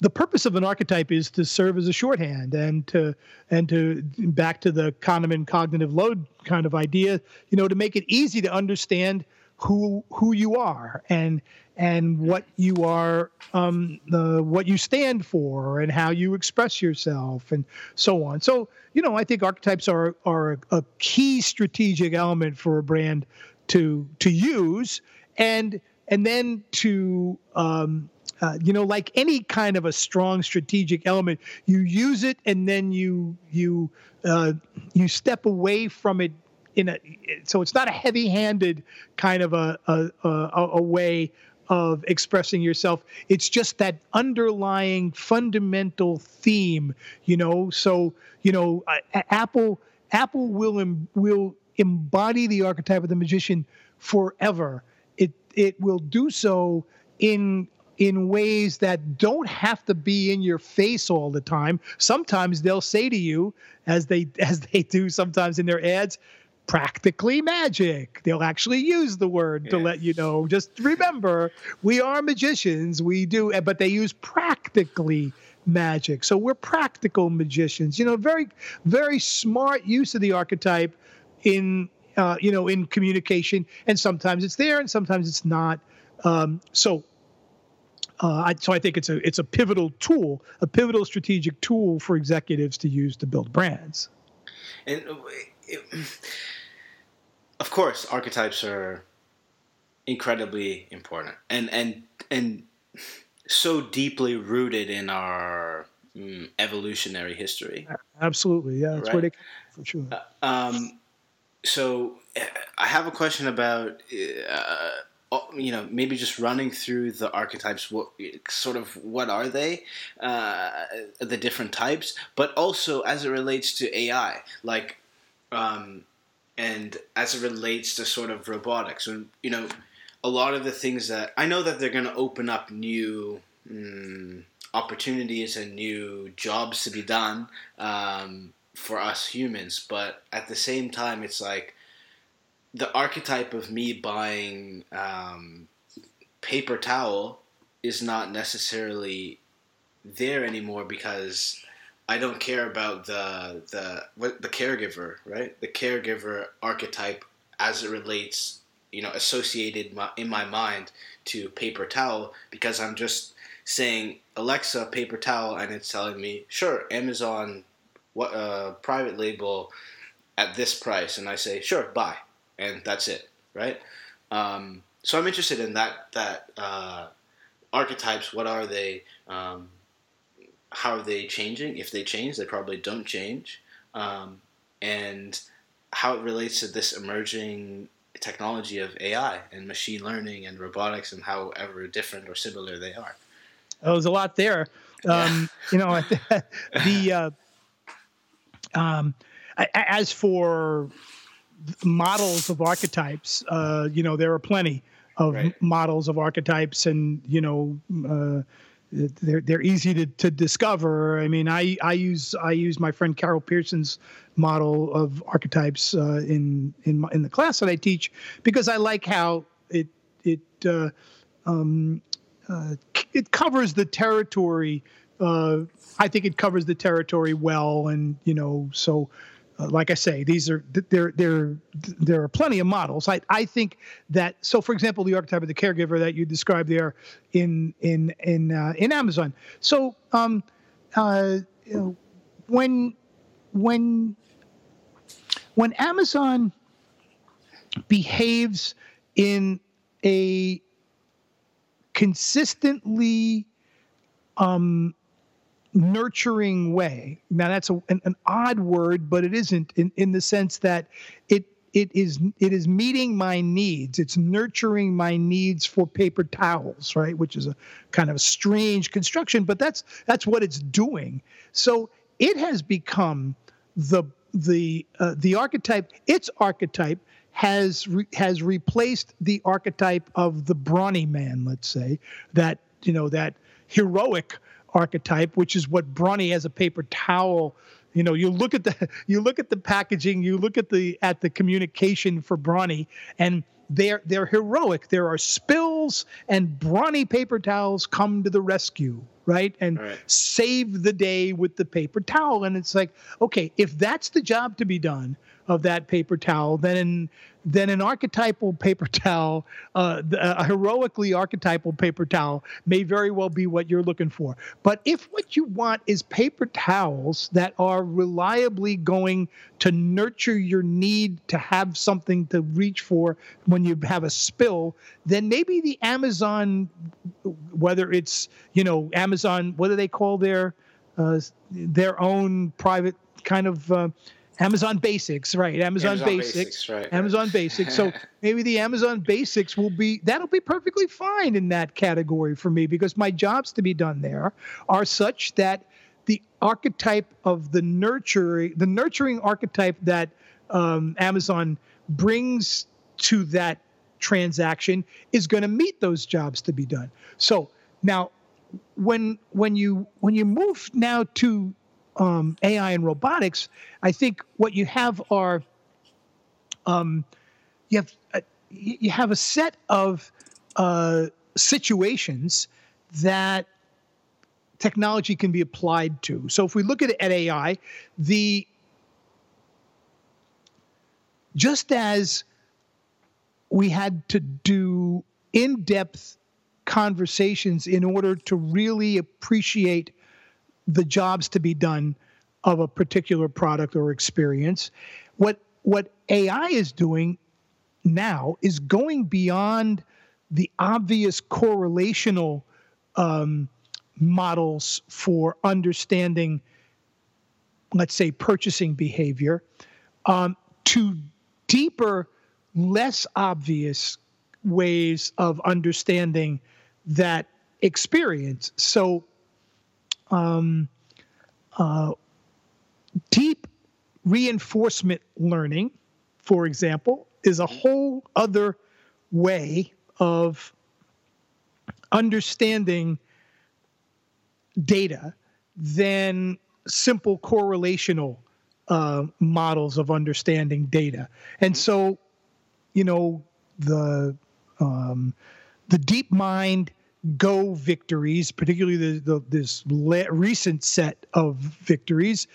the purpose of an archetype is to serve as a shorthand and to and to back to the Kahneman cognitive load kind of idea, you know, to make it easy to understand who who you are and and what you are um, the what you stand for and how you express yourself and so on. So you know, I think archetypes are are a key strategic element for a brand to to use and and then to um, uh, you know, like any kind of a strong strategic element, you use it and then you you uh, you step away from it in a. So it's not a heavy-handed kind of a a, a, a way of expressing yourself. It's just that underlying fundamental theme, you know. So you know, uh, Apple Apple will Im- will embody the archetype of the magician forever. It it will do so in in ways that don't have to be in your face all the time. Sometimes they'll say to you, as they <laughs> as they do sometimes in their ads, practically magic. They'll actually use the word yeah. to let you know. Just remember, we are magicians. We do, eh, but they use practically magic. So we're practical magicians. You know, very very smart use of the archetype in uh, you know in communication. And sometimes it's there, and sometimes it's not. Um, so uh, I, so I think it's a it's a pivotal tool, a pivotal strategic tool for executives to use to build brands. And uh, it, of course, archetypes are incredibly important and and and so deeply rooted in our mm, evolutionary history. Absolutely, yeah, that's right? where they for sure. Uh, um, so uh, I have a question about. Uh, you know maybe just running through the archetypes what sort of what are they uh, the different types but also as it relates to ai like um, and as it relates to sort of robotics and you know a lot of the things that i know that they're going to open up new mm, opportunities and new jobs to be done um, for us humans but at the same time it's like the archetype of me buying um, paper towel is not necessarily there anymore because I don't care about the the what the caregiver, right? The caregiver archetype as it relates, you know, associated my, in my mind to paper towel because I'm just saying Alexa paper towel and it's telling me sure Amazon what uh, private label at this price and I say sure buy and that's it, right? Um, so I'm interested in that that uh, archetypes. What are they? Um, how are they changing? If they change, they probably don't change, um, and how it relates to this emerging technology of AI and machine learning and robotics and however different or similar they are. Oh, there's a lot there. Um, you know, <laughs> the uh, um, as for models of archetypes. Uh, you know, there are plenty of right. models of archetypes, and you know, uh, they're they're easy to, to discover. I mean, I I use I use my friend Carol Pearson's model of archetypes uh, in in in the class that I teach because I like how it it uh, um, uh, it covers the territory. Uh, I think it covers the territory well, and you know, so uh, like I say, these are there there there are plenty of models. I I think that so for example, the archetype of the caregiver that you described there in in in uh, in Amazon. So um, uh, you know, when when when Amazon behaves in a consistently um, nurturing way. Now that's a, an, an, odd word, but it isn't in, in the sense that it it is it is meeting my needs. It's nurturing my needs for paper towels, right? Which is a kind of a strange construction, but that's that's what it's doing. So it has become the the uh, the archetype. Its archetype has re- has replaced the archetype of the brawny man. Let's say that you know that heroic archetype, which is what Brawny as a paper towel. You know, you look at the <laughs> you look at the packaging, you look at the at the communication for Brawny, and they're they're heroic. There are spills, and brawny paper towels come to the rescue, right? And right. save the day with the paper towel. And it's like, okay, if that's the job to be done of that paper towel, then then an archetypal paper towel, uh, a heroically archetypal paper towel, may very well be what you're looking for. But if what you want is paper towels that are reliably going to nurture your need to have something to reach for when you have a spill, then maybe the Amazon, whether it's you know Amazon, what do they call their uh, their own private kind of uh, Amazon Basics, right? Amazon, Amazon Basics, Basics, right? Amazon Basics. So <laughs> maybe the Amazon Basics will be that'll be perfectly fine in that category for me because my jobs to be done there are such that the archetype of the nurturing, the nurturing archetype that um, Amazon brings to that transaction is going to meet those jobs to be done. So now, when when you when you move now to um, AI and robotics, I think what you have are um, you have a, you have a set of uh, situations that technology can be applied to. So if we look at, at AI, the just as we had to do in-depth conversations in order to really appreciate the jobs to be done of a particular product or experience. What what AI is doing now is going beyond the obvious correlational um, models for understanding, let's say, purchasing behavior, um, to deeper, less obvious ways of understanding that experience. So um, uh, deep reinforcement learning, for example, is a whole other way of understanding data than simple correlational uh, models of understanding data. And so, you know, the um, the DeepMind Go victories, particularly the, the this le- recent set of victories,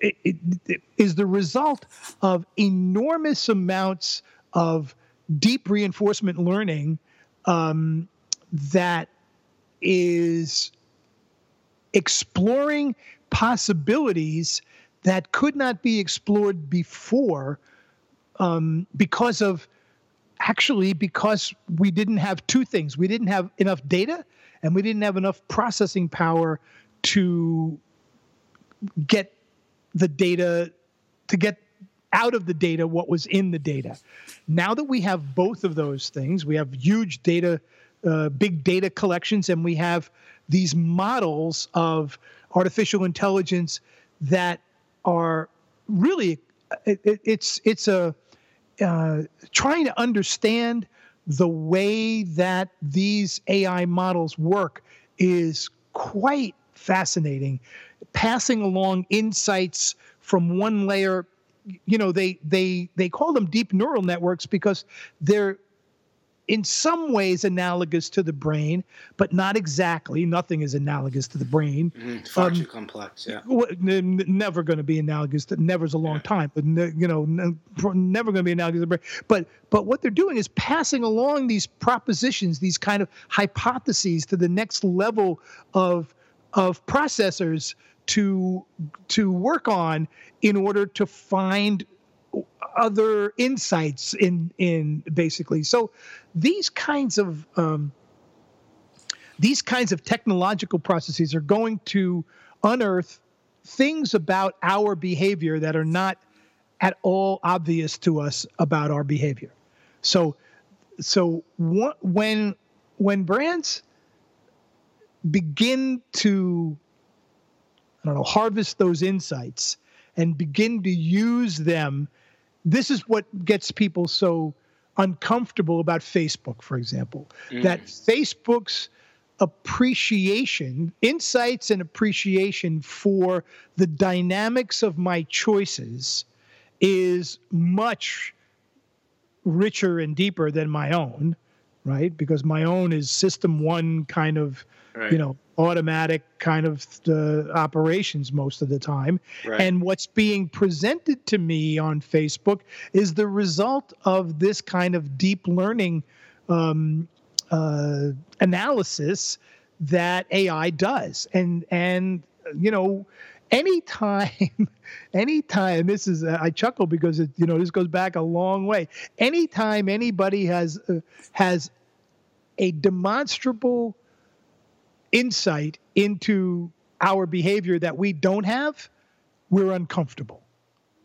it, it, it is the result of enormous amounts of deep reinforcement learning um, that is exploring possibilities that could not be explored before um, because of actually because we didn't have two things. We didn't have enough data and we didn't have enough processing power to get the data, to get out of the data what was in the data. Now that we have both of those things, we have huge data, uh, big data collections, and we have these models of artificial intelligence that are really it, it, it's it's a uh, trying to understand the way that these AI models work is quite fascinating. Passing along insights from one layer, you know, they they they call them deep neural networks because they're in some ways analogous to the brain, but not exactly. Nothing is analogous to the brain. Mm-hmm. Far um, too complex. Yeah. Never going to be analogous. To, never's a long yeah. time, but ne- you know, never going to be analogous to the brain. But but what they're doing is passing along these propositions, these kind of hypotheses, to the next level of of processors to to work on in order to find other insights in in basically. So these kinds of um, these kinds of technological processes are going to unearth things about our behavior that are not at all obvious to us about our behavior. So so when when brands begin to i don't know harvest those insights and begin to use them this is what gets people so uncomfortable about Facebook, for example, mm. that Facebook's appreciation, insights and appreciation for the dynamics of my choices is much richer and deeper than my own, right? Because my own is system one kind of, right. you know, automatic kind of uh, operations most of the time. Right. And what's being presented to me on Facebook is the result of this kind of deep learning um, uh, analysis that AI does. And and you know, anytime, <laughs> anytime and this is I chuckle because it you know this goes back a long way. Anytime anybody has uh, has a demonstrable insight into our behavior that we don't have, we're uncomfortable.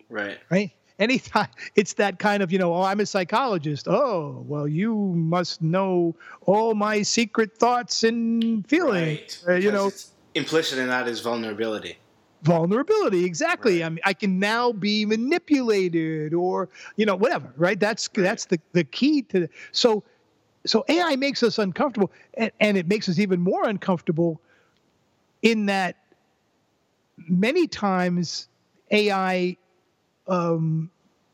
Right. Right. Anytime it's that kind of, you know, oh, I'm a psychologist. Oh, well, you must know all my secret thoughts and feelings. Right. Uh, you know, implicit in that is vulnerability. Vulnerability, exactly. Right. I mean, I can now be manipulated, or you know, whatever. Right. That's right. that's the the key to. So so AI makes us uncomfortable, and, and it makes us even more uncomfortable in that many times AI um,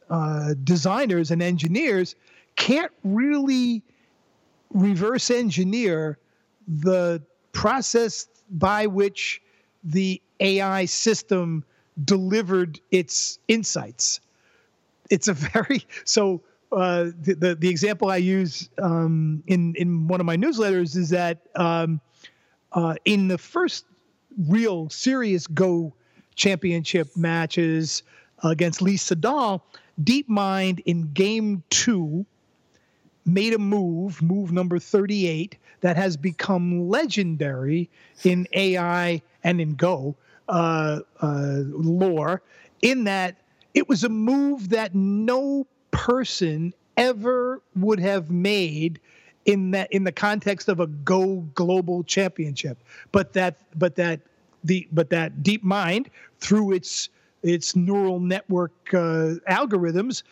uh, designers and engineers can't really reverse engineer the process by which the AI system delivered its insights. It's a very <laughs> so uh, the, the, example I use um, in in one of my newsletters is that um, uh, in the first real serious Go championship matches against Lee Sedol, DeepMind in Game Two made a move, move number 38, that has become legendary in AI and in Go uh, uh, lore. In that it was a move that no person ever would have made in that in the context of a go global championship. But that but that the but that DeepMind through its its neural network uh, algorithms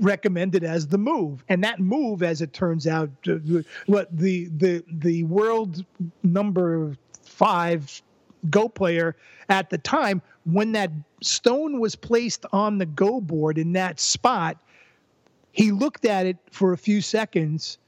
recommended as the move. And that move as it turns out uh, what the the the world number 5 go player at the time when that stone was placed on the go board in that spot he looked at it for a few seconds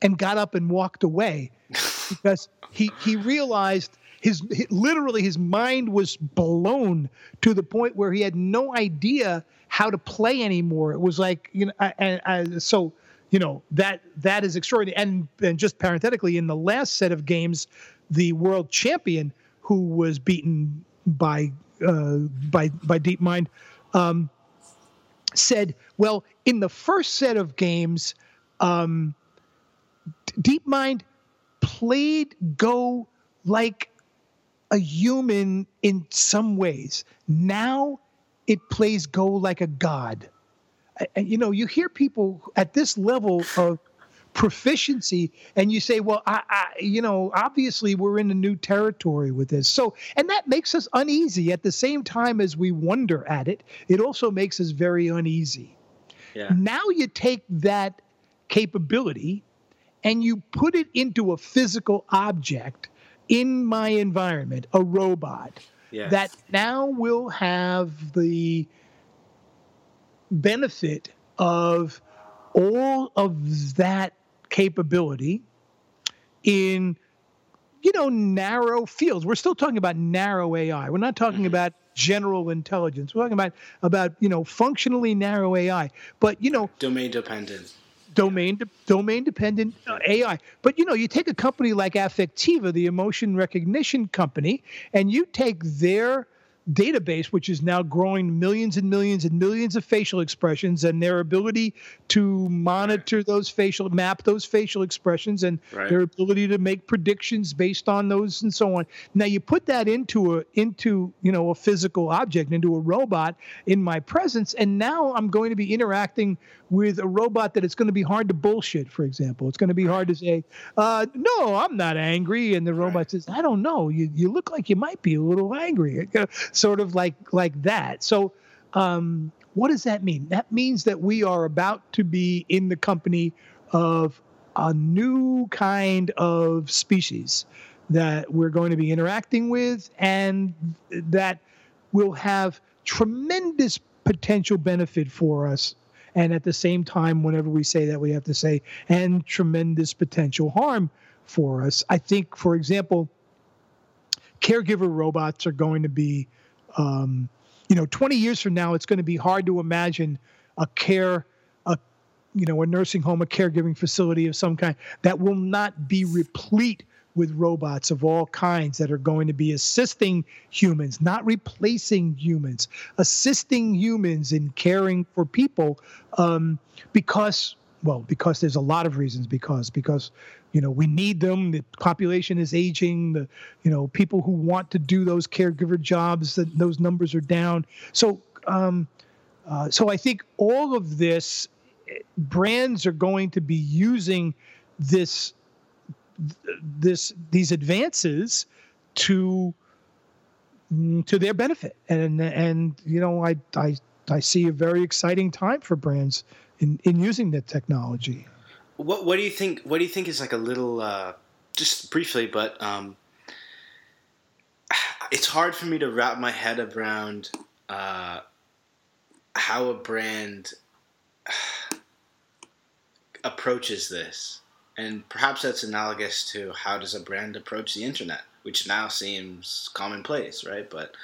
and got up and walked away <laughs> because he he realized his, his, literally his mind was blown to the point where he had no idea how to play anymore. It was like you know, and, and so you know that that is extraordinary. And and just parenthetically, in the last set of games, the world champion who was beaten by uh, by by DeepMind. Um, said, well, in the first set of games, um, DeepMind played Go like a human in some ways. Now it plays Go like a god. And, you know, you hear people at this level of proficiency and you say well I, I, you know obviously we're in a new territory with this so and that makes us uneasy at the same time as we wonder at it it also makes us very uneasy Yeah. Now you take that capability and you put it into a physical object in my environment, a robot Yes. that now will have the benefit of all of that capability in you know narrow fields we're still talking about narrow ai we're not talking Mhm. about general intelligence we're talking about about you know functionally narrow ai but you know domain dependent. domain de- domain dependent uh, AI. But you know, you take a company like Affectiva, the emotion recognition company, and you take their database, which is now growing millions and millions and millions of facial expressions, and their ability to monitor those facial, map those facial expressions, and Right. their ability to make predictions based on those and so on. Now you put that into a into you know a physical object, into a robot in my presence, and now I'm going to be interacting with a robot that it's going to be hard to bullshit. For example, it's going to be hard to say, uh, "No, I'm not angry," and the robot Right. says, "I don't know. You you look like you might be a little angry," sort of like like that. So. Um, what does that mean? That means that we are about to be in the company of a new kind of species that we're going to be interacting with and that will have tremendous potential benefit for us. And at the same time, whenever we say that, we have to say, and tremendous potential harm for us. I think, for example, caregiver robots are going to be, um, you know, 20 years from now, it's going to be hard to imagine a care, a, you know, a nursing home, a caregiving facility of some kind that will not be replete with robots of all kinds that are going to be assisting humans, not replacing humans, assisting humans in caring for people, um, because well, because there's a lot of reasons. Because because you know we need them. The population is aging. The you know people who want to do those caregiver jobs, that those numbers are down. So um, uh, so I think all of this brands are going to be using this this these advances to mm, to their benefit and and you know I I I see a very exciting time for brands in in using that technology. What What do you think? What do you think is like a little, uh, just briefly, but um, it's hard for me to wrap my head around uh, how a brand <sighs> approaches this, and perhaps that's analogous to how does a brand approach the internet, which now seems commonplace, right? But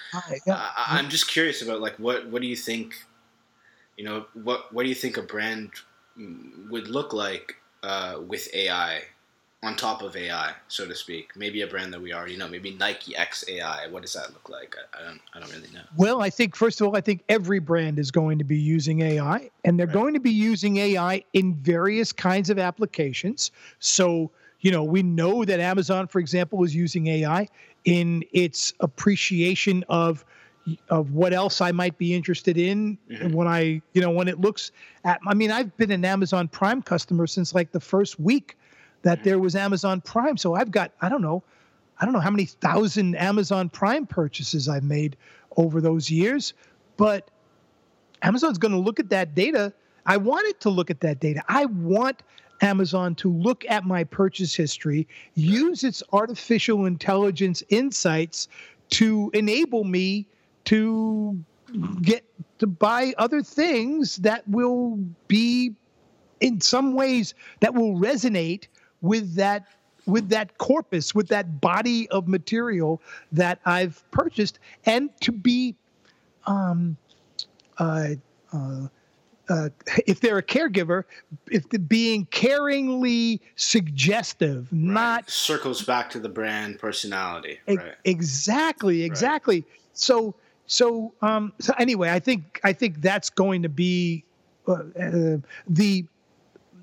I, I'm just curious about like what what do you think? You know, what what do you think a brand mm, would look like uh, with AI on top of AI, so to speak? Maybe a brand that we already know. Maybe Nike X AI. What does that look like? I, I don't I don't really know. Well, I think first of all, I think every brand is going to be using AI, and they're Right. going to be using AI in various kinds of applications. So, you know, we know that Amazon, for example, is using AI in its appreciation of of what else I might be interested in Mhm. when I, you know, when it looks at. I mean, I've been an Amazon Prime customer since like the first week that Mhm. there was Amazon Prime, so I've got I don't know I don't know how many thousand Amazon Prime purchases I've made over those years, but Amazon's going to look at that data. I want it to look at that data. I want Amazon to look at my purchase history, use its artificial intelligence insights to enable me to get to buy other things that will be in some ways that will resonate with that with that corpus with that body of material that I've purchased and to be um uh, uh, uh, if they're a caregiver, if the being caringly suggestive, not circles back to the brand personality, E- right? Exactly, exactly. So, so, um, so anyway, I think I think that's going to be uh, uh, the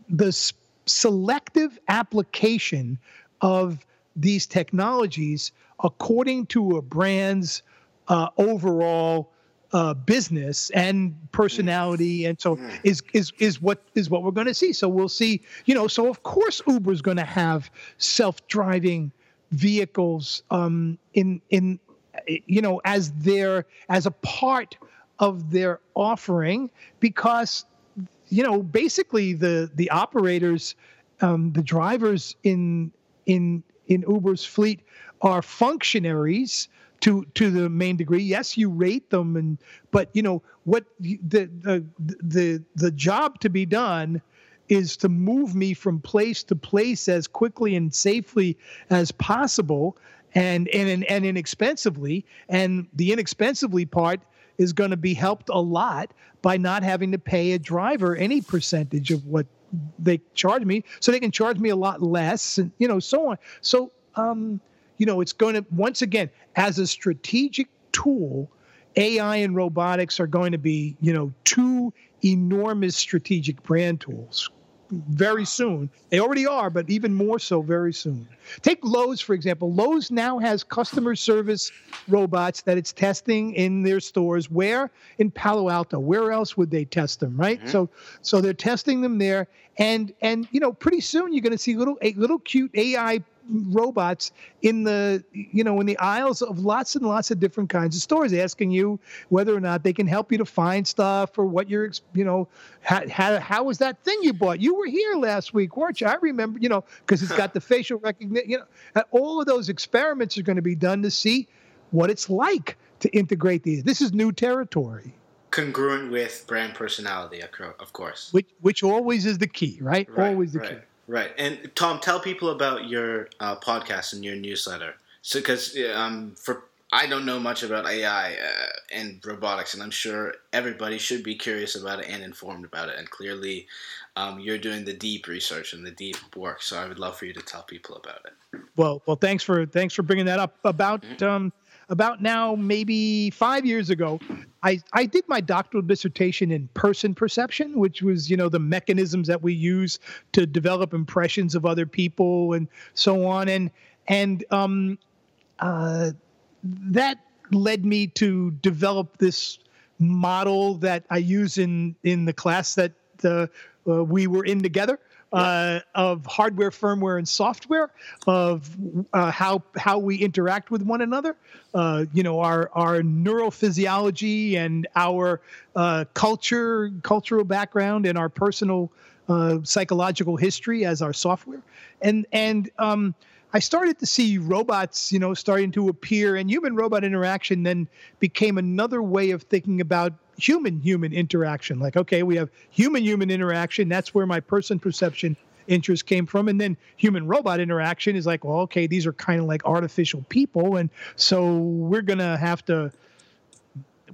the s- selective application of these technologies according to a brand's uh, overall uh, business and personality, and so Mm. is is is what is what we're going to see. So we'll see, you know. So of course, Uber's going to have self-driving vehicles um, in in you know as their as a part of their offering because you know basically the the operators, um, the drivers in in in Uber's fleet are functionaries to to the main degree. Yes, you rate them, and but you know what the the the the job to be done is to move me from place to place as quickly and safely as possible and and and inexpensively and the inexpensively part is going to be helped a lot by not having to pay a driver any percentage of what they charge me. So they can charge me a lot less and you know so on. So um you know it's going to once again as a strategic tool ai and robotics are going to be you know two enormous strategic brand tools very soon. They already are, but even more so very soon. Take Lowe's, for example. Lowe's now has customer service robots that it's testing in their stores. Where? In Palo Alto. Where else would they test them, right? Mm-hmm. So so they're testing them there. And and you know, pretty soon you're gonna see little a little cute AI robots in the you know in the aisles of lots and lots of different kinds of stores asking you whether or not they can help you to find stuff or what you're you know how, how, how was that thing you bought? You were here last week weren't you? I remember you know because it's got the <laughs> facial recognition you know all of those experiments are going to be done to see what it's like to integrate these. This is new territory. Congruent with brand personality of course. Which which always is the key right, right always the right. key Right. And Tom, tell people about your uh, podcast and your newsletter. So, because um, for I don't know much about AI uh, and robotics, and I'm sure everybody should be curious about it and informed about it. And clearly, um, you're doing the deep research and the deep work. So, I would love for you to tell people about it. Well, well, thanks for thanks for bringing that up. About mm-hmm. um, about now maybe five years ago, I, I did my doctoral dissertation in person perception, which was, you know, the mechanisms that we use to develop impressions of other people and so on. And, and um, uh, that led me to develop this model that I use in, in the class that uh, uh, we were in together uh, of hardware, firmware, and software, of uh, how how we interact with one another. Uh, you know, our our neurophysiology and our uh, culture, cultural background, and our personal uh, psychological history as our software, and and um, I started to see robots, you know, starting to appear, and human robot interaction then became another way of thinking about human human interaction. Like, okay, we have human human interaction. That's where my person perception interest came from. And then human robot interaction is like, well, okay, these are kind of like artificial people. And so we're going to have to.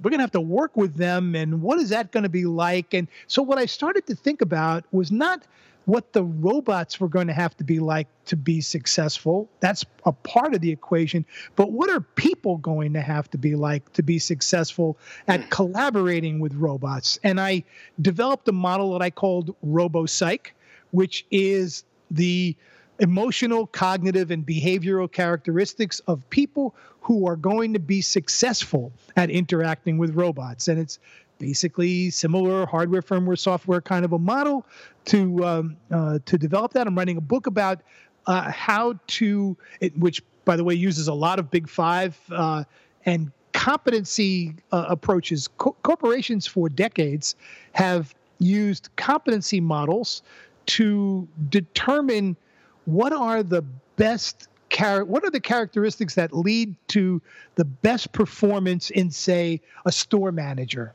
We're going to have to work with them, and what is that going to be like? And so, what I started to think about was not what the robots were going to have to be like to be successful. That's a part of the equation. But what are people going to have to be like to be successful at hmm. collaborating with robots? And I developed a model that I called RoboPsych, which is the emotional, cognitive, and behavioral characteristics of people who are going to be successful at interacting with robots. And it's basically similar hardware, firmware, software kind of a model to um, uh, to develop that. I'm writing a book about uh, how to, it, which by the way uses a lot of Big Five uh, and competency uh, approaches. Co- corporations for decades have used competency models to determine what are the best what are the characteristics that lead to the best performance in say a store manager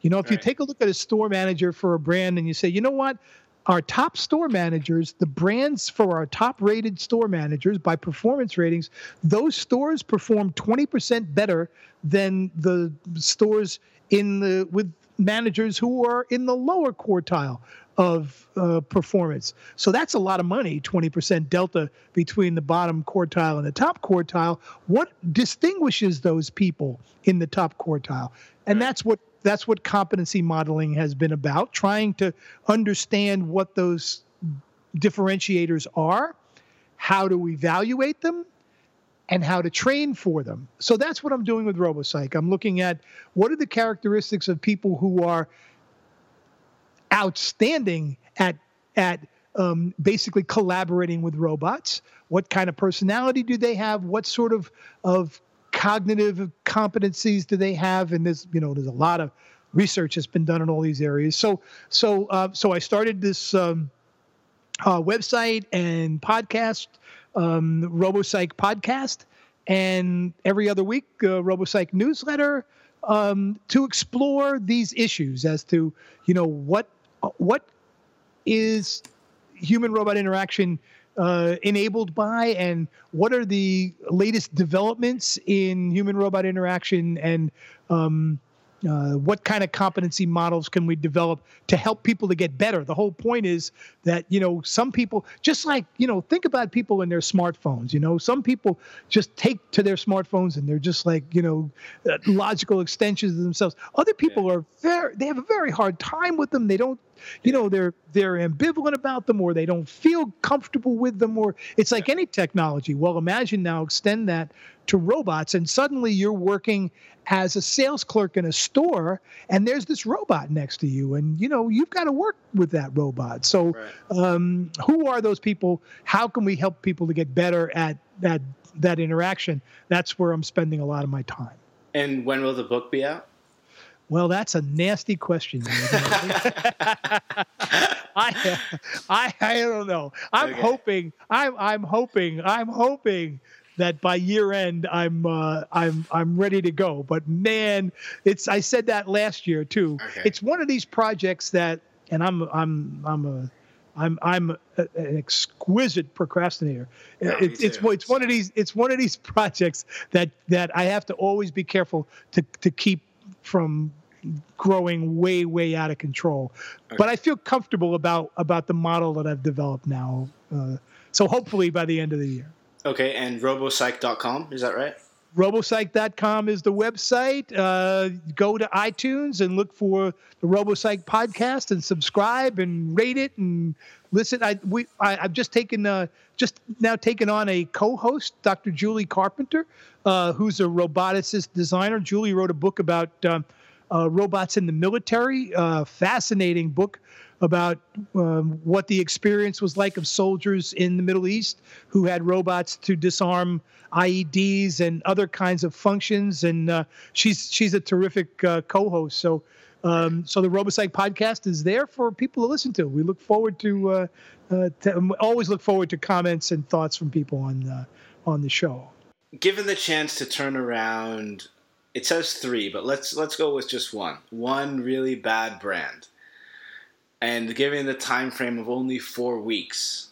you know, if right. you take a look at a store manager for a brand and you say, you know what, our top store managers, the brands for our top rated store managers by performance ratings, those stores perform 20% better than the stores in the with managers who are in the lower quartile of uh, performance. So that's a lot of money, 20% delta between the bottom quartile and the top quartile. What distinguishes those people in the top quartile? And that's what that's what competency modeling has been about, trying to understand what those differentiators are, how to evaluate them, and how to train for them. So that's what I'm doing with RoboPsych. I'm looking at what are the characteristics of people who are outstanding at at um, basically collaborating with robots. What kind of personality do they have? What sort of of cognitive competencies do they have? And there's, you know, there's a lot of research that's been done in all these areas. So so uh, so I started this um, uh, website and podcast, um, RoboPsych podcast, and every other week uh, RoboPsych newsletter um, to explore these issues as to you know what what is human robot interaction uh, enabled by and what are the latest developments in human robot interaction and um, uh, what kind of competency models can we develop to help people to get better? The whole point is that you know some people just like you know think about people in their smartphones you know some people just take to their smartphones and they're just like you know uh, logical extensions of themselves. Other people yeah. are very they have a very hard time with them. They don't you know they're they're ambivalent about them or they don't feel comfortable with them or it's like any technology. Well imagine now extend that to robots and suddenly you're working as a sales clerk in a store and there's this robot next to you and you know you've got to work with that robot. So right. um, who are those people? How can we help people to get better at that that interaction? That's where i'm spending a lot of my time. And when will the book be out well, that's a nasty question. <laughs> <laughs> I, I, I don't know. I'm okay. hoping. I'm, I'm hoping. I'm hoping that by year end I'm uh, I'm I'm ready to go. But man, it's I said that last year too. Okay. It's one of these projects that, and I'm I'm I'm a I'm I'm a, an exquisite procrastinator. No, it, it's it's one of these it's one of these <laughs> projects that that I have to always be careful to to keep from growing way way out of control. Okay. But I feel comfortable about about the model that I've developed now. Uh, so hopefully by the end of the year. Okay, and robopsych.com, is that right? Robopsych.com is the website. Uh, go to iTunes and look for the RoboPsych podcast and subscribe and rate it and listen. I we I, have just taken uh, just now taken on a co-host, Dr. Julie Carpenter, uh, who's a roboticist designer. Julie wrote a book about um, uh, Robots in the Military, uh, fascinating book about um, what the experience was like of soldiers in the Middle East who had robots to disarm IEDs and other kinds of functions. And uh, she's she's a terrific uh, co-host. So. Um, so the RoboPsych podcast is there for people to listen to. We look forward to, uh, uh, to always look forward to comments and thoughts from people on on the show. Given the chance to turn around it says three, but let's let's go with just one. One really bad brand, and given the time frame of only four weeks,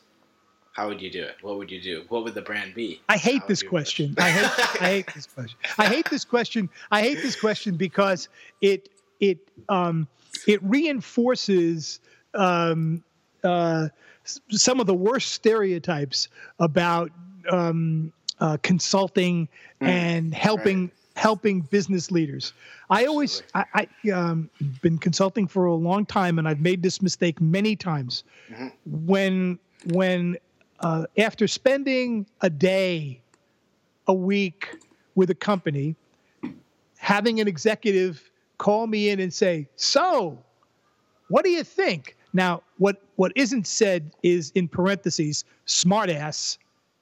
how would you do it? What would you do? What would the brand be? I hate this question. I hate, I hate this question. I hate this question. I hate this question because it it um, it reinforces um, uh, some of the worst stereotypes about um, uh, consulting mm, and helping right helping business leaders. I always, I, I um, been consulting for a long time, and I've made this mistake many times. Mm-hmm. When, when uh, after spending a day, a week with a company, having an executive call me in and say, "So, what do you think?" Now, what what isn't said is in parentheses, smartass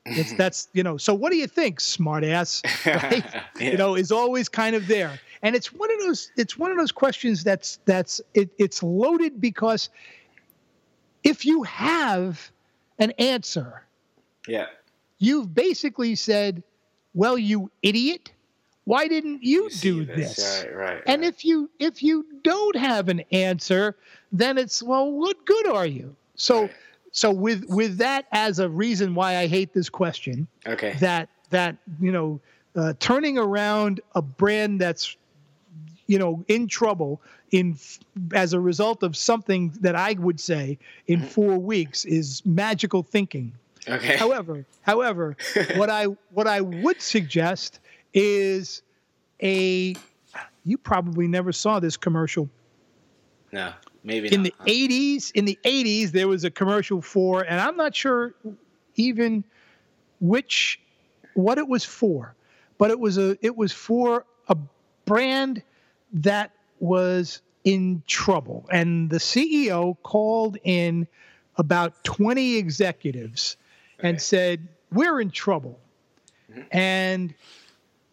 it's that's you know. So what do you think, smartass? <laughs> Right? yeah. You know, is always kind of there, and it's one of those. It's one of those questions that's that's it, it's loaded because if you have an answer, yeah, you've basically said, "Well, you idiot." Why didn't you, you do this? this? Right, right, and if you if you don't have an answer, then it's well, what good are you? So right so with with that as a reason why I hate this question, okay, that that you know, uh, turning around a brand that's you know in trouble in as a result of something that I would say in mm-hmm. four weeks is magical thinking. Okay. However, however, <laughs> what I what I would suggest is a you probably never saw this commercial. No. Maybe in not. the 80s, in the 80s, there was a commercial for, and I'm not sure even which what it was for, but it was a it was for a brand that was in trouble, and the CEO called in about 20 executives okay. and said, "We're in trouble, mm-hmm. and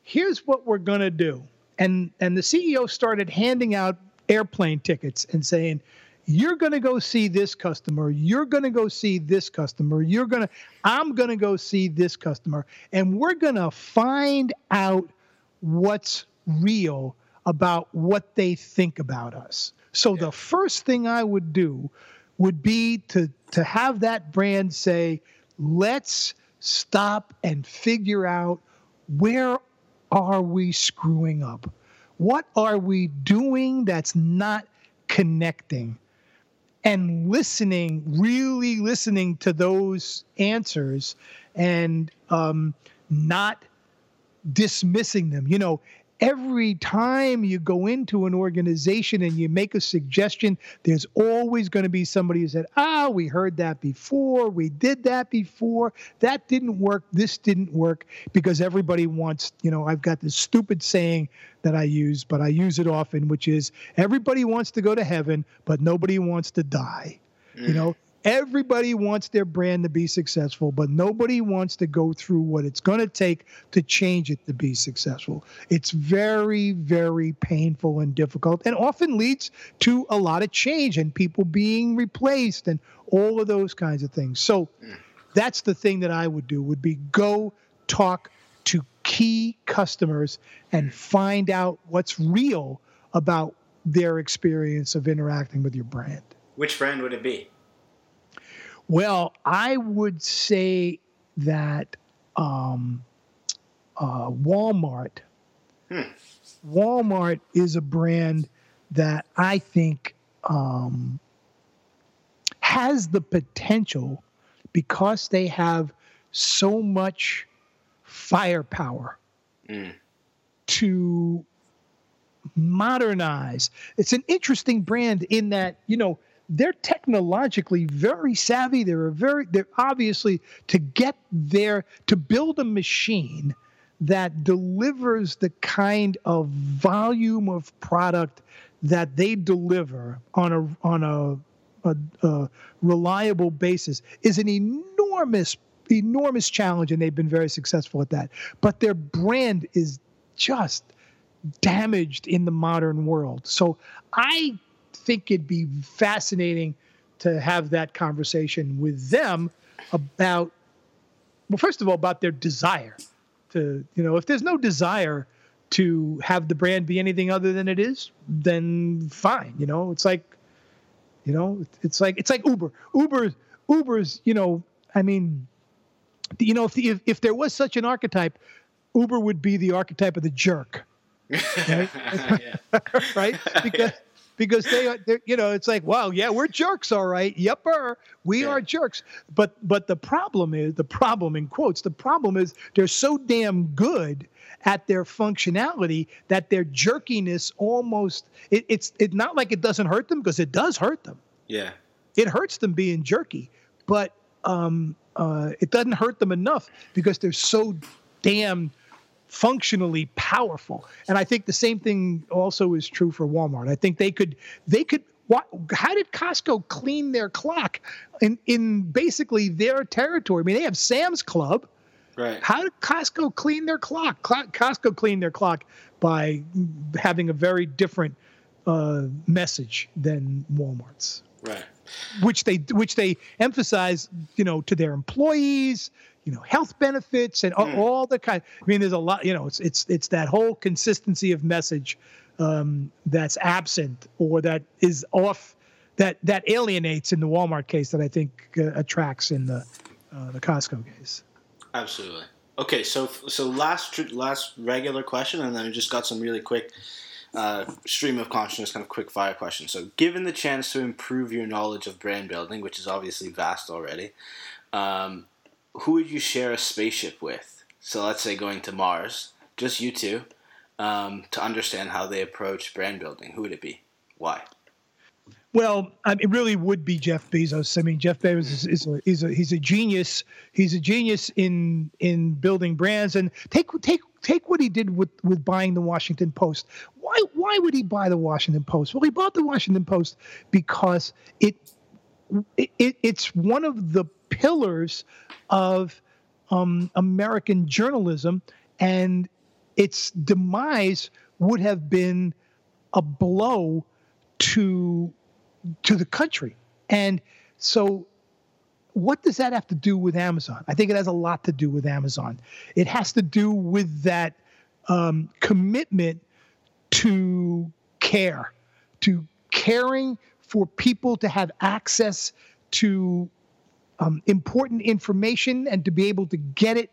here's what we're going to do." And and the CEO started handing out airplane tickets and saying, you're going to go see this customer. You're going to go see this customer. You're going to i'm going to go see this customer. And we're going to find out what's real about what they think about us. So the first thing i would do would be to to have that brand say let's stop and figure out where are we screwing up what are we doing that's not connecting and listening, really listening to those answers and um, not dismissing them. You know, every time you go into an organization and you make a suggestion, there's always going to be somebody who said, Ah, we heard that before. We did that before. That didn't work. This didn't work because everybody wants, you know, I've got this stupid saying that I use, but I use it often, which is everybody wants to go to heaven, but nobody wants to die. Mm. You know, Everybody wants their brand to be successful, but nobody wants to go through what it's going to take to change it to be successful. It's very, very painful and difficult and often leads to a lot of change and people being replaced and all of those kinds of things. So that's the thing that I would do would be go talk to key customers and find out what's real about their experience of interacting with your brand. Which brand would it be? Well, I would say that um, uh, Walmart. Hmm. Walmart is a brand that I think um, has the potential because they have so much firepower mm. to modernize. It's an interesting brand in that, you know, they're technologically very savvy. They're very they're obviously to get there to build a machine that delivers the kind of volume of product that they deliver on a on a, a, a reliable basis is an enormous enormous challenge and they've been very successful at that but their brand is just damaged in the modern world so i think it'd be fascinating to have that conversation with them about well first of all about their desire to you know if there's no desire to have the brand be anything other than it is then fine you know? It's like you know it's like it's like uber. Uber uber's you know i mean you know if, if, if there was such an archetype uber would be the archetype of the jerk. <laughs> Right, <laughs> right? because <laughs> because they are, you know, it's like, well, yeah, we're jerks, all right. Yepper, we yeah. are jerks. But but the problem is the problem in quotes. The problem is they're so damn good at their functionality that their jerkiness almost it, it's it's not like it doesn't hurt them because it does hurt them. Yeah, it hurts them being jerky, but um, uh, it doesn't hurt them enough because they're so damn functionally powerful. And I think the same thing also is true for Walmart. I think they could they could what, how did Costco clean their clock in in basically their territory? I mean, they have Sam's Club. Right. How did Costco clean their clock? Costco cleaned their clock by having a very different uh, message than Walmart's. Right. Which they which they emphasize, you know, to their employees, you know health benefits and mm. all the kind. I mean, there's a lot. You know, it's it's it's that whole consistency of message um, that's absent or that is off that that alienates in the Walmart case that I think uh, attracts in the uh, the Costco case. Absolutely. Okay, so so last last regular question, and then I just got some really quick uh, stream of consciousness, kind of quick fire questions. So, given the chance to improve your knowledge of brand building, which is obviously vast already, um, who would you share a spaceship with? So let's say going to Mars, just you two, um, to understand how they approach brand building. Who would it be? Why? Well, I mean, it really would be Jeff Bezos. I mean, Jeff Bezos is, is, a, is a he's a genius. He's a genius in in building brands. And take take take what he did with with buying the Washington Post. Why why would he buy the Washington Post? Well, he bought the Washington Post because it, it, it it's one of the pillars of um, American journalism, and its demise would have been a blow to to the country. And so what does that have to do with Amazon? I think it has a lot to do with Amazon. It has to do with that um, commitment to care, to caring for people to have access to um, important information and to be able to get it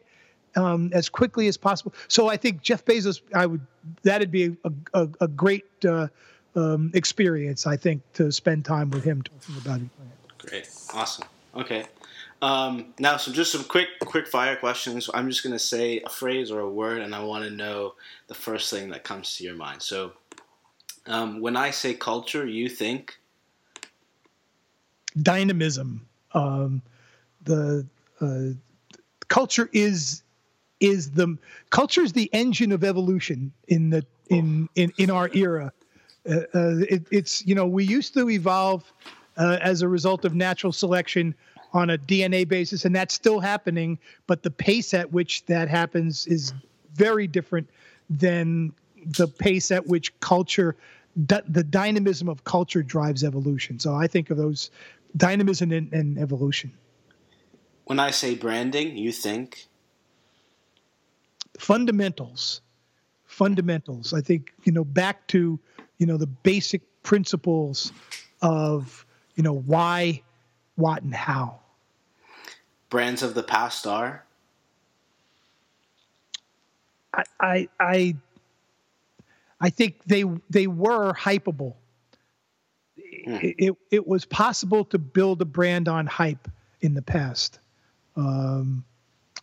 um, as quickly as possible. So I think Jeff Bezos, I would that'd be a, a, a great uh, um, experience. I think to spend time with him talking about it. Great, awesome. Okay. Um, now, so just some quick, quick fire questions. I'm just gonna say a phrase or a word, and I want to know the first thing that comes to your mind. So, um, when I say culture, you think dynamism. Um, the uh, culture is is the culture is the engine of evolution in the in in, in our era. Uh, uh, it, it's you know we used to evolve uh, as a result of natural selection on a DNA basis, and that's still happening. But the pace at which that happens is very different than the pace at which culture, the dynamism of culture drives evolution. So I think of those dynamism and, and evolution. When I say branding, you think fundamentals. Fundamentals. I think you know back to you know the basic principles of you know why, what, and how. Brands of the past are. I I I, I think they they were hypeable. Hmm. It, it, it was possible to build a brand on hype in the past. Um,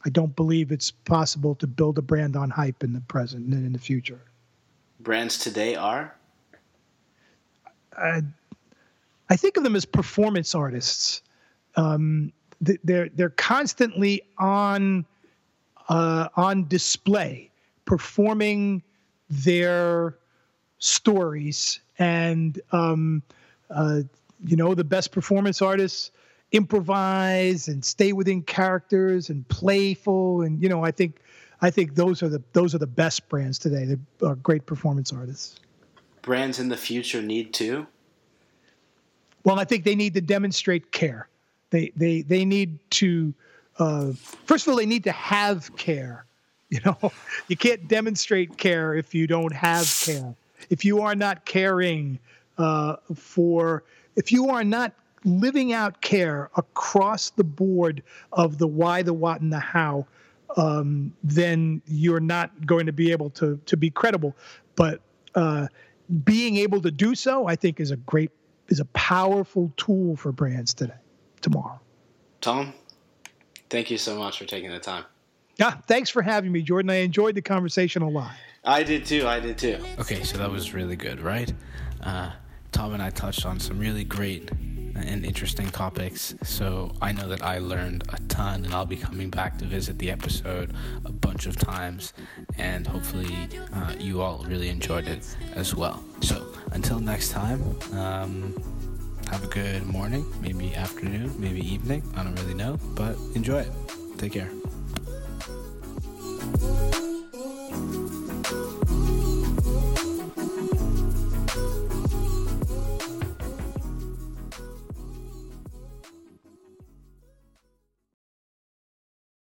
I don't believe it's possible to build a brand on hype in the present and in the future. Brands today are. I, I think of them as performance artists. Um, they're they're constantly on uh, on display, performing their stories, and um, uh, you know the best performance artists improvise and stay within characters and playful and you know I think I think those are the those are the best brands today. They're uh, great performance artists. Brands in the future need to. Well, I think they need to demonstrate care. They they they need to uh, first of all they need to have care. <laughs> You know, you can't demonstrate care if you don't have care. If you are not caring uh, for, if you are not living out care across the board of the why, the what, and the how, um, then you're not going to be able to to be credible. But uh, being able to do so, I think, is a great is a powerful tool for brands today, tomorrow. Tom, thank you so much for taking the time. Yeah, thanks for having me, Jordan. I enjoyed the conversation a lot. I did too. I did too. Okay, so that was really good, right? Uh, Tom and I touched on some really great and interesting topics. So I know that I learned a ton, and I'll be coming back to visit the episode a bunch of times, and hopefully uh, you all really enjoyed it as well. So until next time, um, have a good morning, maybe afternoon, maybe evening. I don't really know, but enjoy it. Take care.